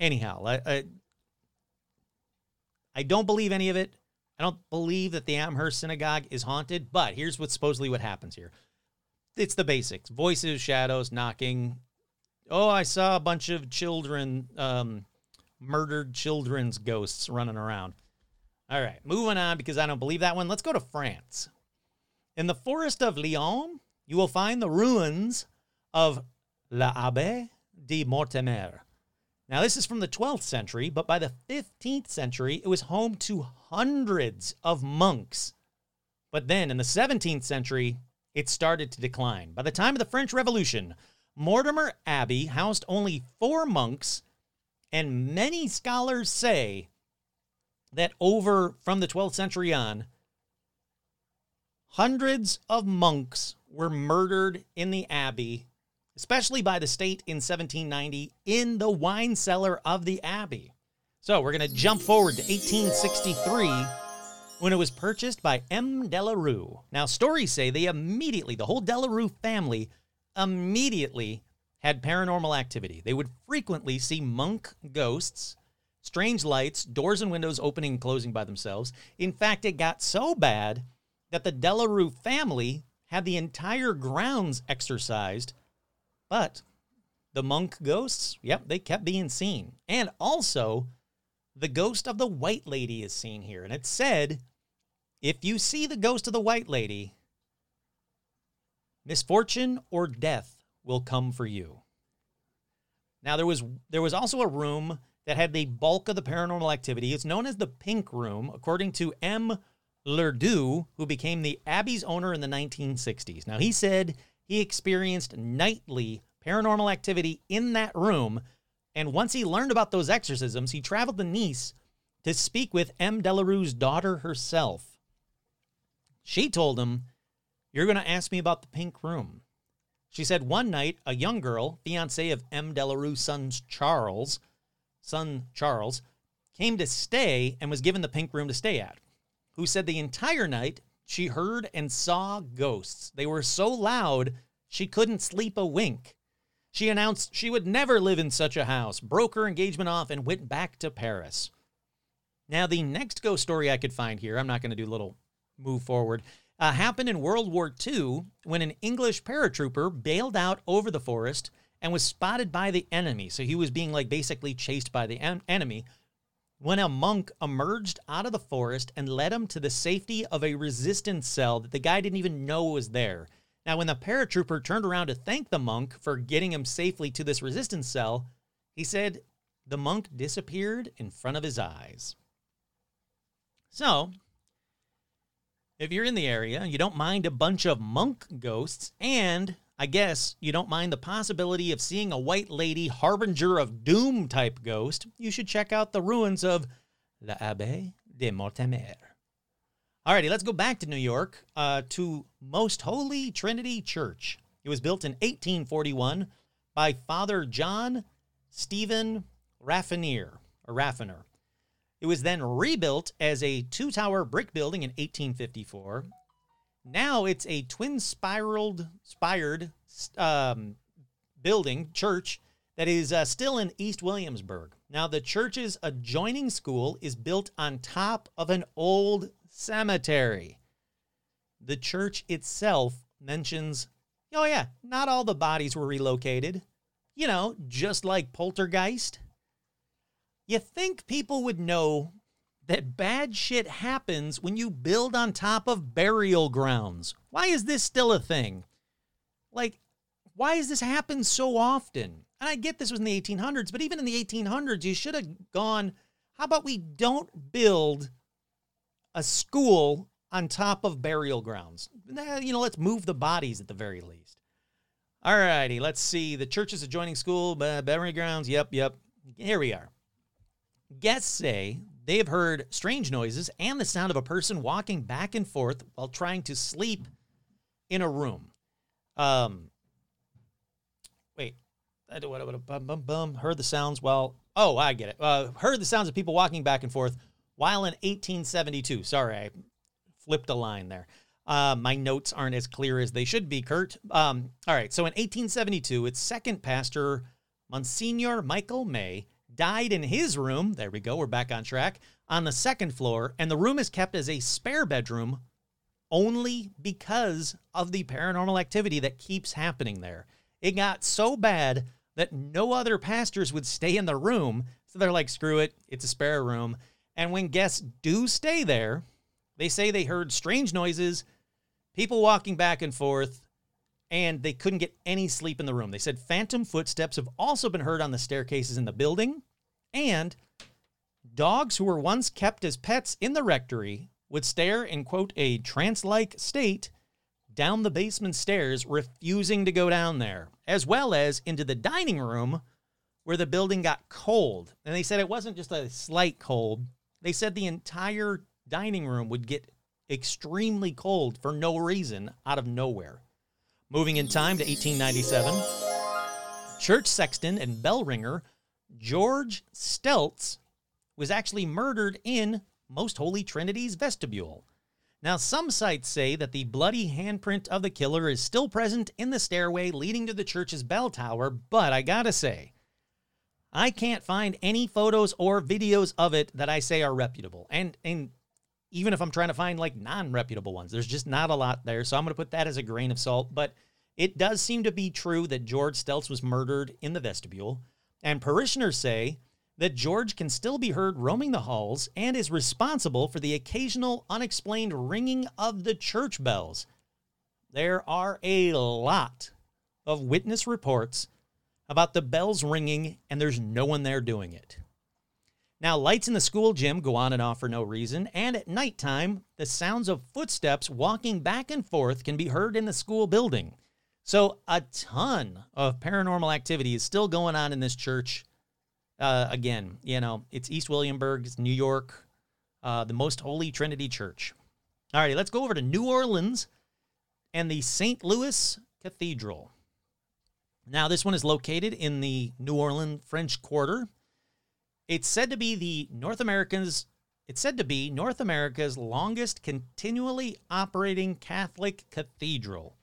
Speaker 1: anyhow, I, I, I don't believe any of it. I don't believe that the Amherst Synagogue is haunted, but here's what supposedly what happens here it's the basics voices, shadows, knocking. Oh, I saw a bunch of children, um, murdered children's ghosts running around. All right, moving on because I don't believe that one. Let's go to France. In the forest of Lyon, you will find the ruins of l'Abbaye de Mortemer. Now, this is from the 12th century, but by the 15th century, it was home to hundreds of monks. But then in the 17th century, it started to decline. By the time of the French Revolution, Mortemer Abbey housed only four monks, and many scholars say that over from the 12th century on, hundreds of monks were murdered in the abbey, especially by the state in 1790 in the wine cellar of the abbey. So we're going to jump forward to 1863 when it was purchased by M. Delarue. Now, stories say they immediately, the whole Delarue family immediately had paranormal activity. They would frequently see monk ghosts, strange lights, doors and windows opening and closing by themselves. In fact, it got so bad that the Delarue family had the entire grounds exorcised, but the monk ghosts, yep, they kept being seen. And also, the ghost of the white lady is seen here. And it said, if you see the ghost of the white lady, misfortune or death will come for you. Now there was there was also a room that had the bulk of the paranormal activity. It's known as the Pink Room, according to M. Lerdoux, who became the Abbey's owner in the 1960s. Now he said he experienced nightly paranormal activity in that room and once he learned about those exorcisms, he traveled to Nice to speak with M. Delarue's daughter herself. She told him, You're going to ask me about the pink room. She said one night, a young girl, fiance of M. Delarue's son Charles, son Charles, came to stay and was given the pink room to stay at, who said the entire night she heard and saw ghosts. They were so loud she couldn't sleep a wink. She announced she would never live in such a house, broke her engagement off, and went back to Paris. Now, the next ghost story I could find here, I'm not going to do little move forward, uh, happened in World War II when an English paratrooper bailed out over the forest and was spotted by the enemy. So he was being like basically chased by the en- enemy when a monk emerged out of the forest and led him to the safety of a resistance cell that the guy didn't even know was there. Now, when the paratrooper turned around to thank the monk for getting him safely to this resistance cell, he said the monk disappeared in front of his eyes. So, if you're in the area, you don't mind a bunch of monk ghosts, and I guess you don't mind the possibility of seeing a white lady harbinger of doom type ghost, you should check out the ruins of La Abbaye de Mortemer. Alrighty, let's go back to New York uh, to Most Holy Trinity Church. It was built in 1841 by Father John Stephen Raffinier or Raffiner. It was then rebuilt as a two tower brick building in 1854. Now it's a twin spiraled, spired um, building, church, that is uh, still in East Williamsburg. Now, the church's adjoining school is built on top of an old cemetery. The church itself mentions, oh, yeah, not all the bodies were relocated. You know, just like Poltergeist. You think people would know that bad shit happens when you build on top of burial grounds. Why is this still a thing? Like, why has this happened so often? And I get this was in the 1800s, but even in the 1800s, you should have gone, how about we don't build a school on top of burial grounds? You know, let's move the bodies at the very least. All righty, let's see. The church's adjoining school, burial grounds. Yep, yep. Here we are. Guests say they have heard strange noises and the sound of a person walking back and forth while trying to sleep in a room. Um, wait, I what? Bum, bum, bum. Heard the sounds while. Oh, I get it. Uh, heard the sounds of people walking back and forth while in 1872. Sorry, I flipped a line there. Uh, my notes aren't as clear as they should be, Kurt. Um, all right, so in 1872, its second pastor, Monsignor Michael May, died in his room. There we go. We're back on track on the second floor, and the room is kept as a spare bedroom only because of the paranormal activity that keeps happening there. It got so bad that no other pastors would stay in the room. So they're like, screw it, it's a spare room. And when guests do stay there, they say they heard strange noises, people walking back and forth, and they couldn't get any sleep in the room. They said phantom footsteps have also been heard on the staircases in the building, and dogs who were once kept as pets in the rectory would stare in, quote, a trance like state down the basement stairs, refusing to go down there, as well as into the dining room where the building got cold. And they said it wasn't just a slight cold, they said the entire dining room would get extremely cold for no reason out of nowhere. Moving in time to 1897, church sexton and bell ringer George Steltz was actually murdered in Most Holy Trinity's vestibule. Now, some sites say that the bloody handprint of the killer is still present in the stairway leading to the church's bell tower, but I gotta say, I can't find any photos or videos of it that I say are reputable. And and even if I'm trying to find like non-reputable ones, there's just not a lot there. So I'm going to put that as a grain of salt, but it does seem to be true that George Steltz was murdered in the vestibule, and parishioners say that George can still be heard roaming the halls and is responsible for the occasional unexplained ringing of the church bells. There are a lot of witness reports about the bells ringing and there's no one there doing it. Now, lights in the school gym go on and off for no reason, and at nighttime, the sounds of footsteps walking back and forth can be heard in the school building. So, a ton of paranormal activity is still going on in this church. Uh, again, you know, it's East Williamsburg, New York, uh, the Most Holy Trinity Church. All righty, let's go over to New Orleans and the St. Louis Cathedral. Now, this one is located in the New Orleans French Quarter. It's said to be the North America's it's said to be North America's longest continually operating Catholic cathedral.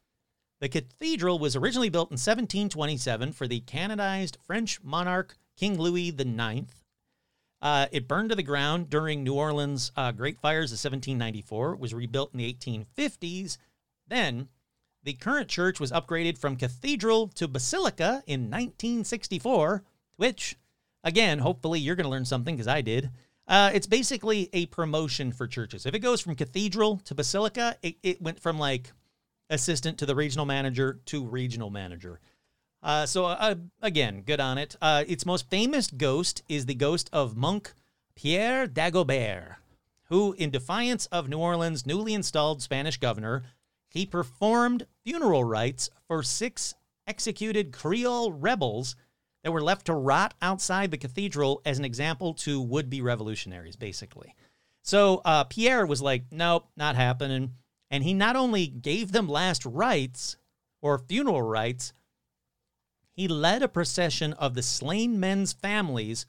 Speaker 1: The cathedral was originally built in 1727 for the canonized French monarch King Louis IX. Uh, it burned to the ground during New Orleans' uh, Great Fires of 1794. It was rebuilt in the 1850s. Then, the current church was upgraded from cathedral to basilica in 1964, which, again, hopefully you're going to learn something because I did. Uh, it's basically a promotion for churches. If it goes from cathedral to basilica, it, it went from like assistant to the regional manager to regional manager. Uh, so uh, again, good on it. Uh, its most famous ghost is the ghost of monk Pierre Dagobert, who, in defiance of New Orleans' newly installed Spanish governor, he performed funeral rites for six executed Creole rebels that were left to rot outside the cathedral as an example to would-be revolutionaries, basically. So uh, Pierre was like, "Nope, not happening." And he not only gave them last rites or funeral rites, he led a procession of the slain men's families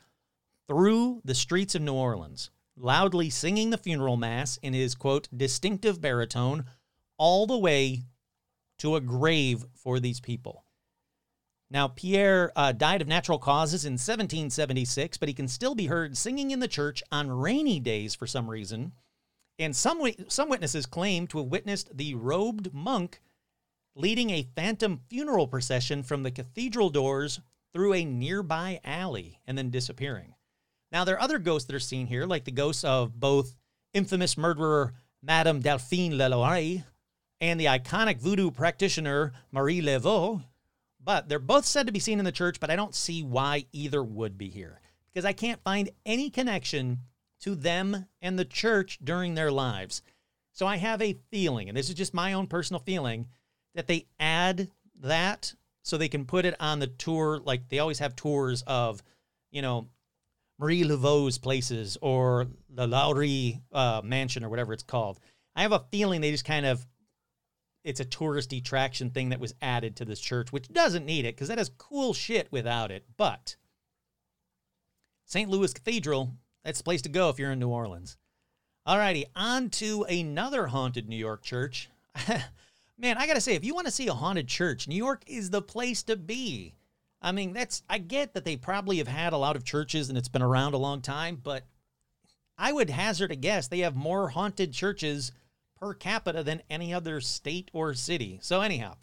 Speaker 1: through the streets of New Orleans, loudly singing the funeral mass in his quote distinctive baritone all the way to a grave for these people. Now, Pierre uh, died of natural causes in 1776, but he can still be heard singing in the church on rainy days for some reason. And some, some witnesses claim to have witnessed the robed monk leading a phantom funeral procession from the cathedral doors through a nearby alley and then disappearing. Now, there are other ghosts that are seen here, like the ghosts of both infamous murderer Madame Delphine Leloire and the iconic voodoo practitioner Marie Laveau. But they're both said to be seen in the church, but I don't see why either would be here because I can't find any connection to them and the church during their lives. So I have a feeling, and this is just my own personal feeling, that they add that so they can put it on the tour. Like they always have tours of, you know, Marie Laveau's places or the Lowry uh, Mansion or whatever it's called. I have a feeling they just kind of, it's a tourist attraction thing that was added to this church, which doesn't need it because that has cool shit without it. But St. Louis Cathedral, that's the place to go if you're in New Orleans. Alrighty, on to another haunted New York church. *laughs* Man, I gotta say, if you want to see a haunted church, New York is the place to be. I mean, that's I get that they probably have had a lot of churches and it's been around a long time, but I would hazard a guess they have more haunted churches per capita than any other state or city. So anyhow,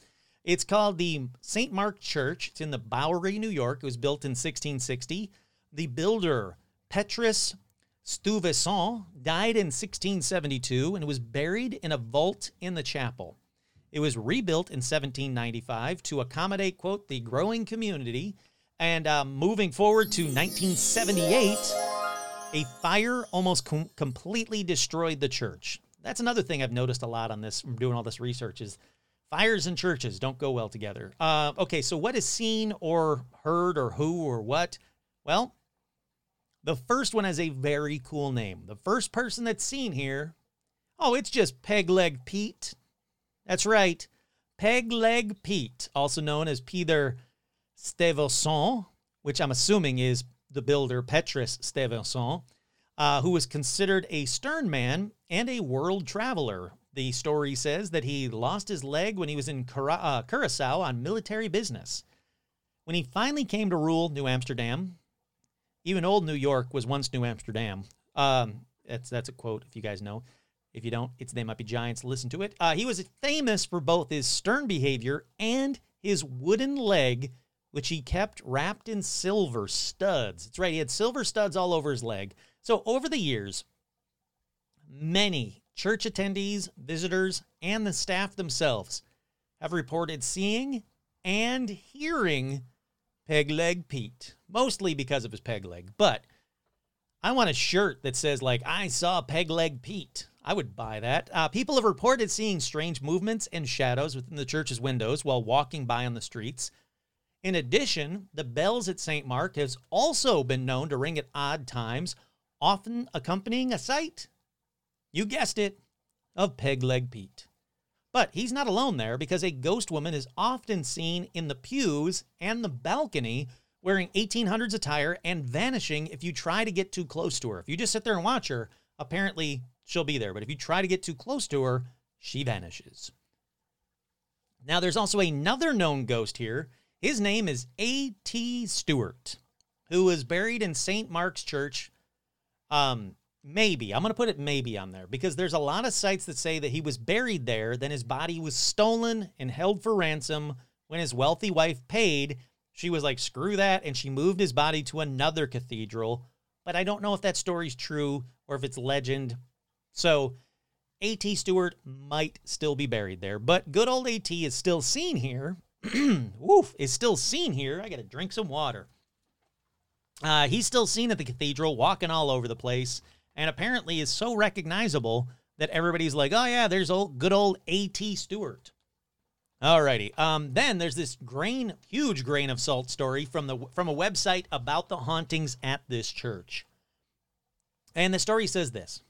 Speaker 1: it's called the St. Mark Church. It's in the Bowery, New York. It was built in 1660. The builder, Petrus Stuyvesant, died in 1672 and was buried in a vault in the chapel. It was rebuilt in 1795 to accommodate, quote, the growing community. And uh, moving forward to 1978, a fire almost com- completely destroyed the church. That's another thing I've noticed a lot on this, from doing all this research, is fires and churches don't go well together. Uh, okay, so what is seen or heard or who or what? Well, the first one has a very cool name. The first person that's seen here, oh, it's just Peg Leg Pete. That's right. Peg Leg Pete, also known as Peter Stevenson, which I'm assuming is the builder Petrus Stuyvesant, uh, who was considered a stern man and a world traveler. The story says that he lost his leg when he was in Cura- uh, Curacao on military business. When he finally came to rule New Amsterdam, even old New York was once New Amsterdam. Um, that's that's a quote if you guys know. If you don't, it's They Might Be Giants. Listen to it. Uh, he was famous for both his stern behavior and his wooden leg, which he kept wrapped in silver studs. That's right, he had silver studs all over his leg. So over the years, many church attendees, visitors, and the staff themselves have reported seeing and hearing Peg Leg Pete, mostly because of his peg leg. But I want a shirt that says, like, I saw Peg Leg Pete. I would buy that. Uh, people have reported seeing strange movements and shadows within the church's windows while walking by on the streets. In addition, the bells at St. Mark has also been known to ring at odd times, often accompanying a sight. You guessed it, of Peg Leg Pete. But he's not alone there because a ghost woman is often seen in the pews and the balcony wearing 1800s attire and vanishing if you try to get too close to her. If you just sit there and watch her, apparently she'll be there. But if you try to get too close to her, she vanishes. Now, there's also another known ghost here. His name is A.T. Stewart, who was buried in St. Mark's Church. Um, maybe. I'm going to put it maybe on there because there's a lot of sites that say that he was buried there, then his body was stolen and held for ransom. When his wealthy wife paid, she was like, screw that, and she moved his body to another cathedral. But I don't know if that story's true or if it's legend. So A.T. Stewart might still be buried there, but good old A.T. is still seen here. *clears throat* Woof, is still seen here. I got to drink some water. Uh, he's still seen at the cathedral, walking all over the place, and apparently is so recognizable that everybody's like, "Oh yeah, there's old good old A.T. Stewart." Alrighty. Um, then there's this grain, huge grain of salt story from the from a website about the hauntings at this church. And the story says this.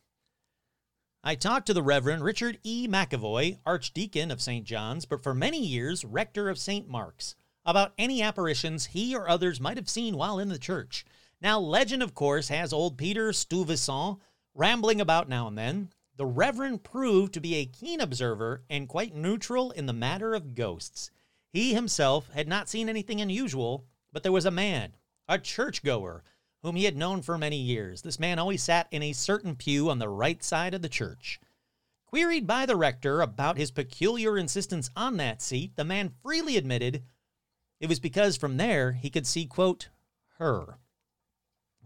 Speaker 1: I talked to the Reverend Richard E. McAvoy, Archdeacon of St. John's, but for many years, Rector of St. Mark's, about any apparitions he or others might have seen while in the church. Now, legend, of course, has old Peter Stuyvesant rambling about now and then. The Reverend proved to be a keen observer and quite neutral in the matter of ghosts. He himself had not seen anything unusual, but there was a man, a churchgoer, whom he had known for many years. This man always sat in a certain pew on the right side of the church. Queried by the rector about his peculiar insistence on that seat, the man freely admitted it was because from there he could see, quote, her.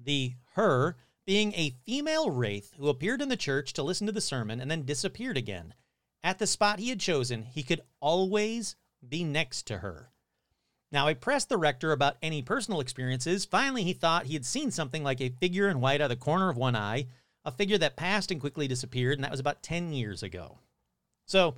Speaker 1: The her being a female wraith who appeared in the church to listen to the sermon and then disappeared again. At the spot he had chosen, he could always be next to her. Now, I pressed the rector about any personal experiences. Finally, he thought he had seen something like a figure in white out of the corner of one eye, a figure that passed and quickly disappeared, and that was about 10 years ago. So,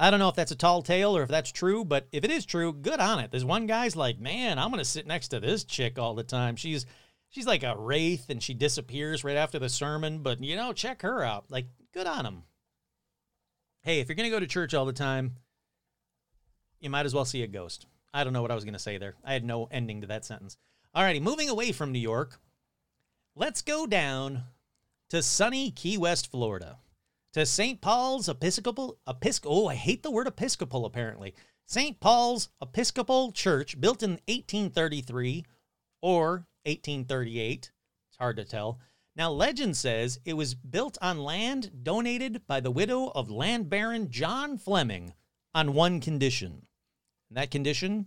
Speaker 1: I don't know if that's a tall tale or if that's true, but if it is true, good on it. There's one guy's like, man, I'm to sit next to this chick all the time. She's she's like a wraith and she disappears right after the sermon, but you know, check her out. Like, good on him. Hey, if you're to go to church all the time, you might as well see a ghost. I don't know what I was to say there. I had no ending to that sentence. Alrighty, moving away from New York, let's go down to sunny Key West, Florida, to St. Paul's Episcopal Episcopal. Oh, I hate the word Episcopal. Apparently, St. Paul's Episcopal Church, built in 1833 or 1838. It's hard to tell. Now, legend says it was built on land donated by the widow of land baron John Fleming on one condition. And that condition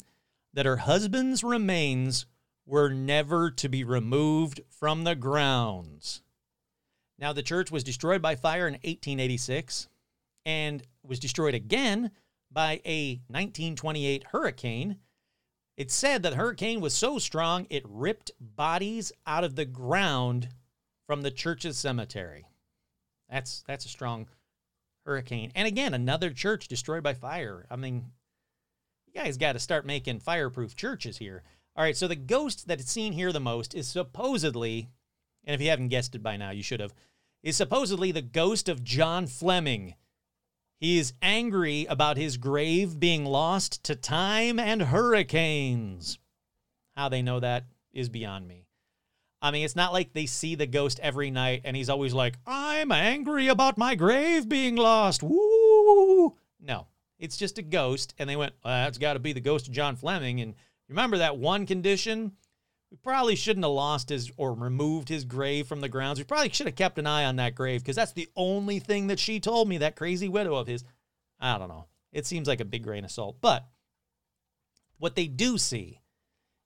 Speaker 1: that her husband's remains were never to be removed from the grounds. Now, the church was destroyed by fire in 1886 and was destroyed again by a 1928 hurricane it's said that hurricane was so strong it ripped bodies out of the ground from the church's cemetery. That's that's a strong hurricane. And again, another church destroyed by fire. I mean, you guys got to start making fireproof churches here. All right, so the ghost that is seen here the most is supposedly, and if you haven't guessed it by now, you should have, is supposedly the ghost of John Fleming. He is angry about his grave being lost to time and hurricanes. How they know that is beyond me. I mean, it's not like they see the ghost every night and he's always like, I'm angry about my grave being lost. Woo! No, it's just a ghost. And they went, well, that's got to be the ghost of John Fleming. And remember that one condition? We probably shouldn't have lost his or removed his grave from the grounds. We probably should have kept an eye on that grave because that's the only thing that she told me, that crazy widow of his. I don't know. It seems like a big grain of salt. But what they do see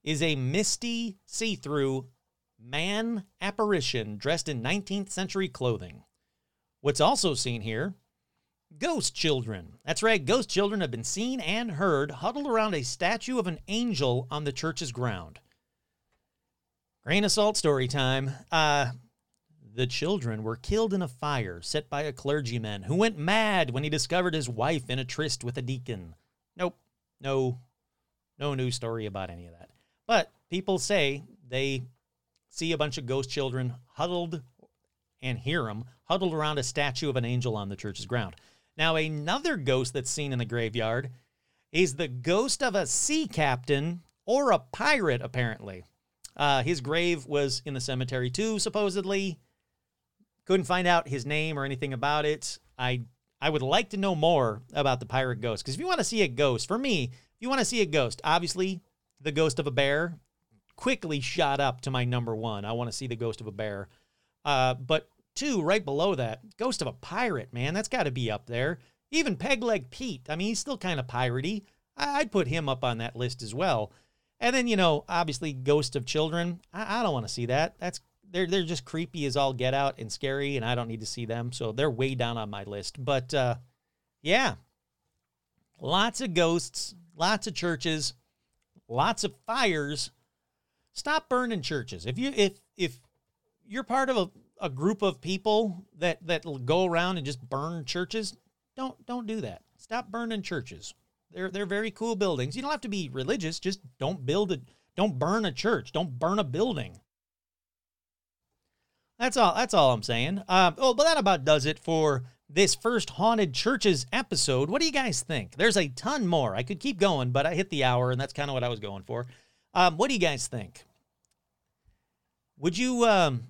Speaker 1: is a misty, see through man apparition dressed in 19th century clothing. What's also seen here ghost children. That's right, ghost children have been seen and heard huddled around a statue of an angel on the church's ground. Grain of salt story time. Uh, the children were killed in a fire set by a clergyman who went mad when he discovered his wife in a tryst with a deacon. Nope, no, no news story about any of that. But people say they see a bunch of ghost children huddled and hear them huddled around a statue of an angel on the church's ground. Now, another ghost that's seen in the graveyard is the ghost of a sea captain or a pirate, apparently. Uh, his grave was in the cemetery too, supposedly. Couldn't find out his name or anything about it. I I would like to know more about the pirate ghost because if you want to see a ghost, for me, if you want to see a ghost, obviously the ghost of a bear quickly shot up to my number one. I want to see the ghost of a bear. Uh, but two, right below that, ghost of a pirate, man, that's got to be up there. Even Pegleg Pete, I mean, he's still kind of piratey. I'd put him up on that list as well. And then, you know, obviously, ghost of children. I, I don't want to see that. That's they're they're just creepy as all get out and scary, and I don't need to see them. So they're way down on my list. But uh, yeah, lots of ghosts, lots of churches, lots of fires. Stop burning churches. If you if if you're part of a, a group of people that that go around and just burn churches, don't don't do that. Stop burning churches. They're they're very cool buildings. You don't have to be religious. Just don't build it. Don't burn a church. Don't burn a building. That's all. That's all I'm saying. Um, oh, but that about does it for this first haunted churches episode. What do you guys think? There's a ton more. I could keep going, but I hit the hour, and that's kind of what I was going for. Um, what do you guys think? Would you um,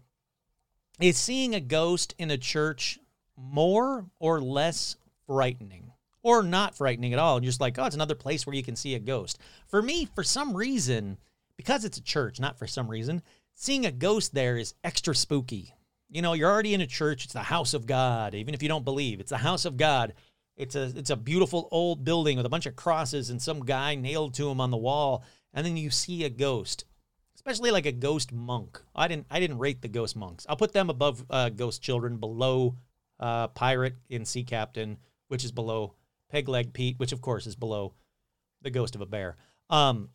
Speaker 1: is seeing a ghost in a church more or less frightening? Or not frightening at all, And just like, oh, it's another place where you can see a ghost. For me, for some reason, because it's a church, not for some reason, seeing a ghost there is extra spooky. You know, you're already in a church, it's the house of God, even if you don't believe. It's the house of God. It's a it's a beautiful old building with a bunch of crosses and some guy nailed to him on the wall, and then you see a ghost especially like a ghost monk. I didn't I didn't rate the ghost monks. I'll put them above uh, ghost children, below uh, pirate and sea captain, which is below Pegleg Pete, which of course is below the ghost of a bear. Um,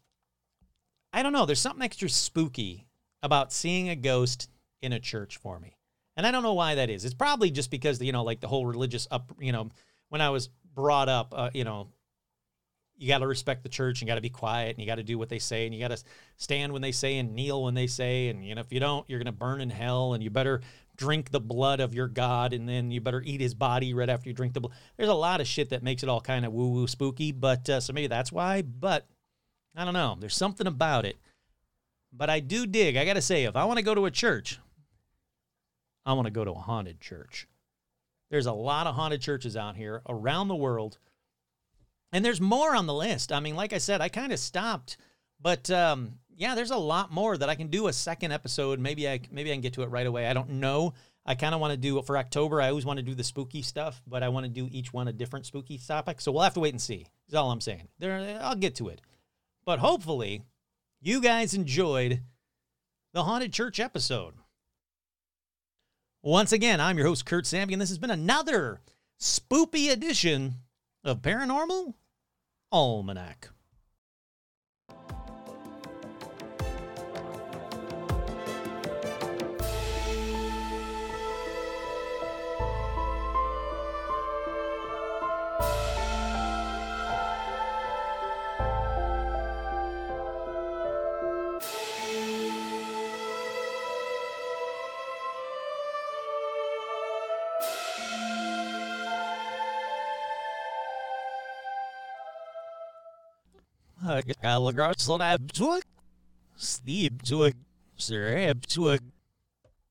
Speaker 1: I don't know. There's something extra spooky about seeing a ghost in a church for me, and I don't know why that is. It's probably just because you know, like the whole religious up. You know, when I was brought up, uh, you know, you got to respect the church. And you got to be quiet, and you got to do what they say, and you got to stand when they say, and kneel when they say, and you know if you don't, you're gonna burn in hell, and you better drink the blood of your God, and then you better eat his body right after you drink the blood. There's a lot of shit that makes it all kind of woo woo spooky, but uh, so maybe that's why. But I don't know. There's something about it. But I do dig. I got to say, if I want to go to a church, I want to go to a haunted church. There's a lot of haunted churches out here around the world and there's more on the list. I mean, like I said, I kind of stopped, but um, yeah, there's a lot more that I can do a second episode. Maybe I maybe I can get to it right away. I don't know. I kind of want to do for October. I always want to do the spooky stuff, but I want to do each one a different spooky topic. So we'll have to wait and see. Is all I'm saying. There, I'll get to it. But hopefully, you guys enjoyed the haunted church episode. Once again, I'm your host Kurt Samby, and this has been another spoopy edition of Paranormal Almanac. Gallagher slab to Steve to Sir to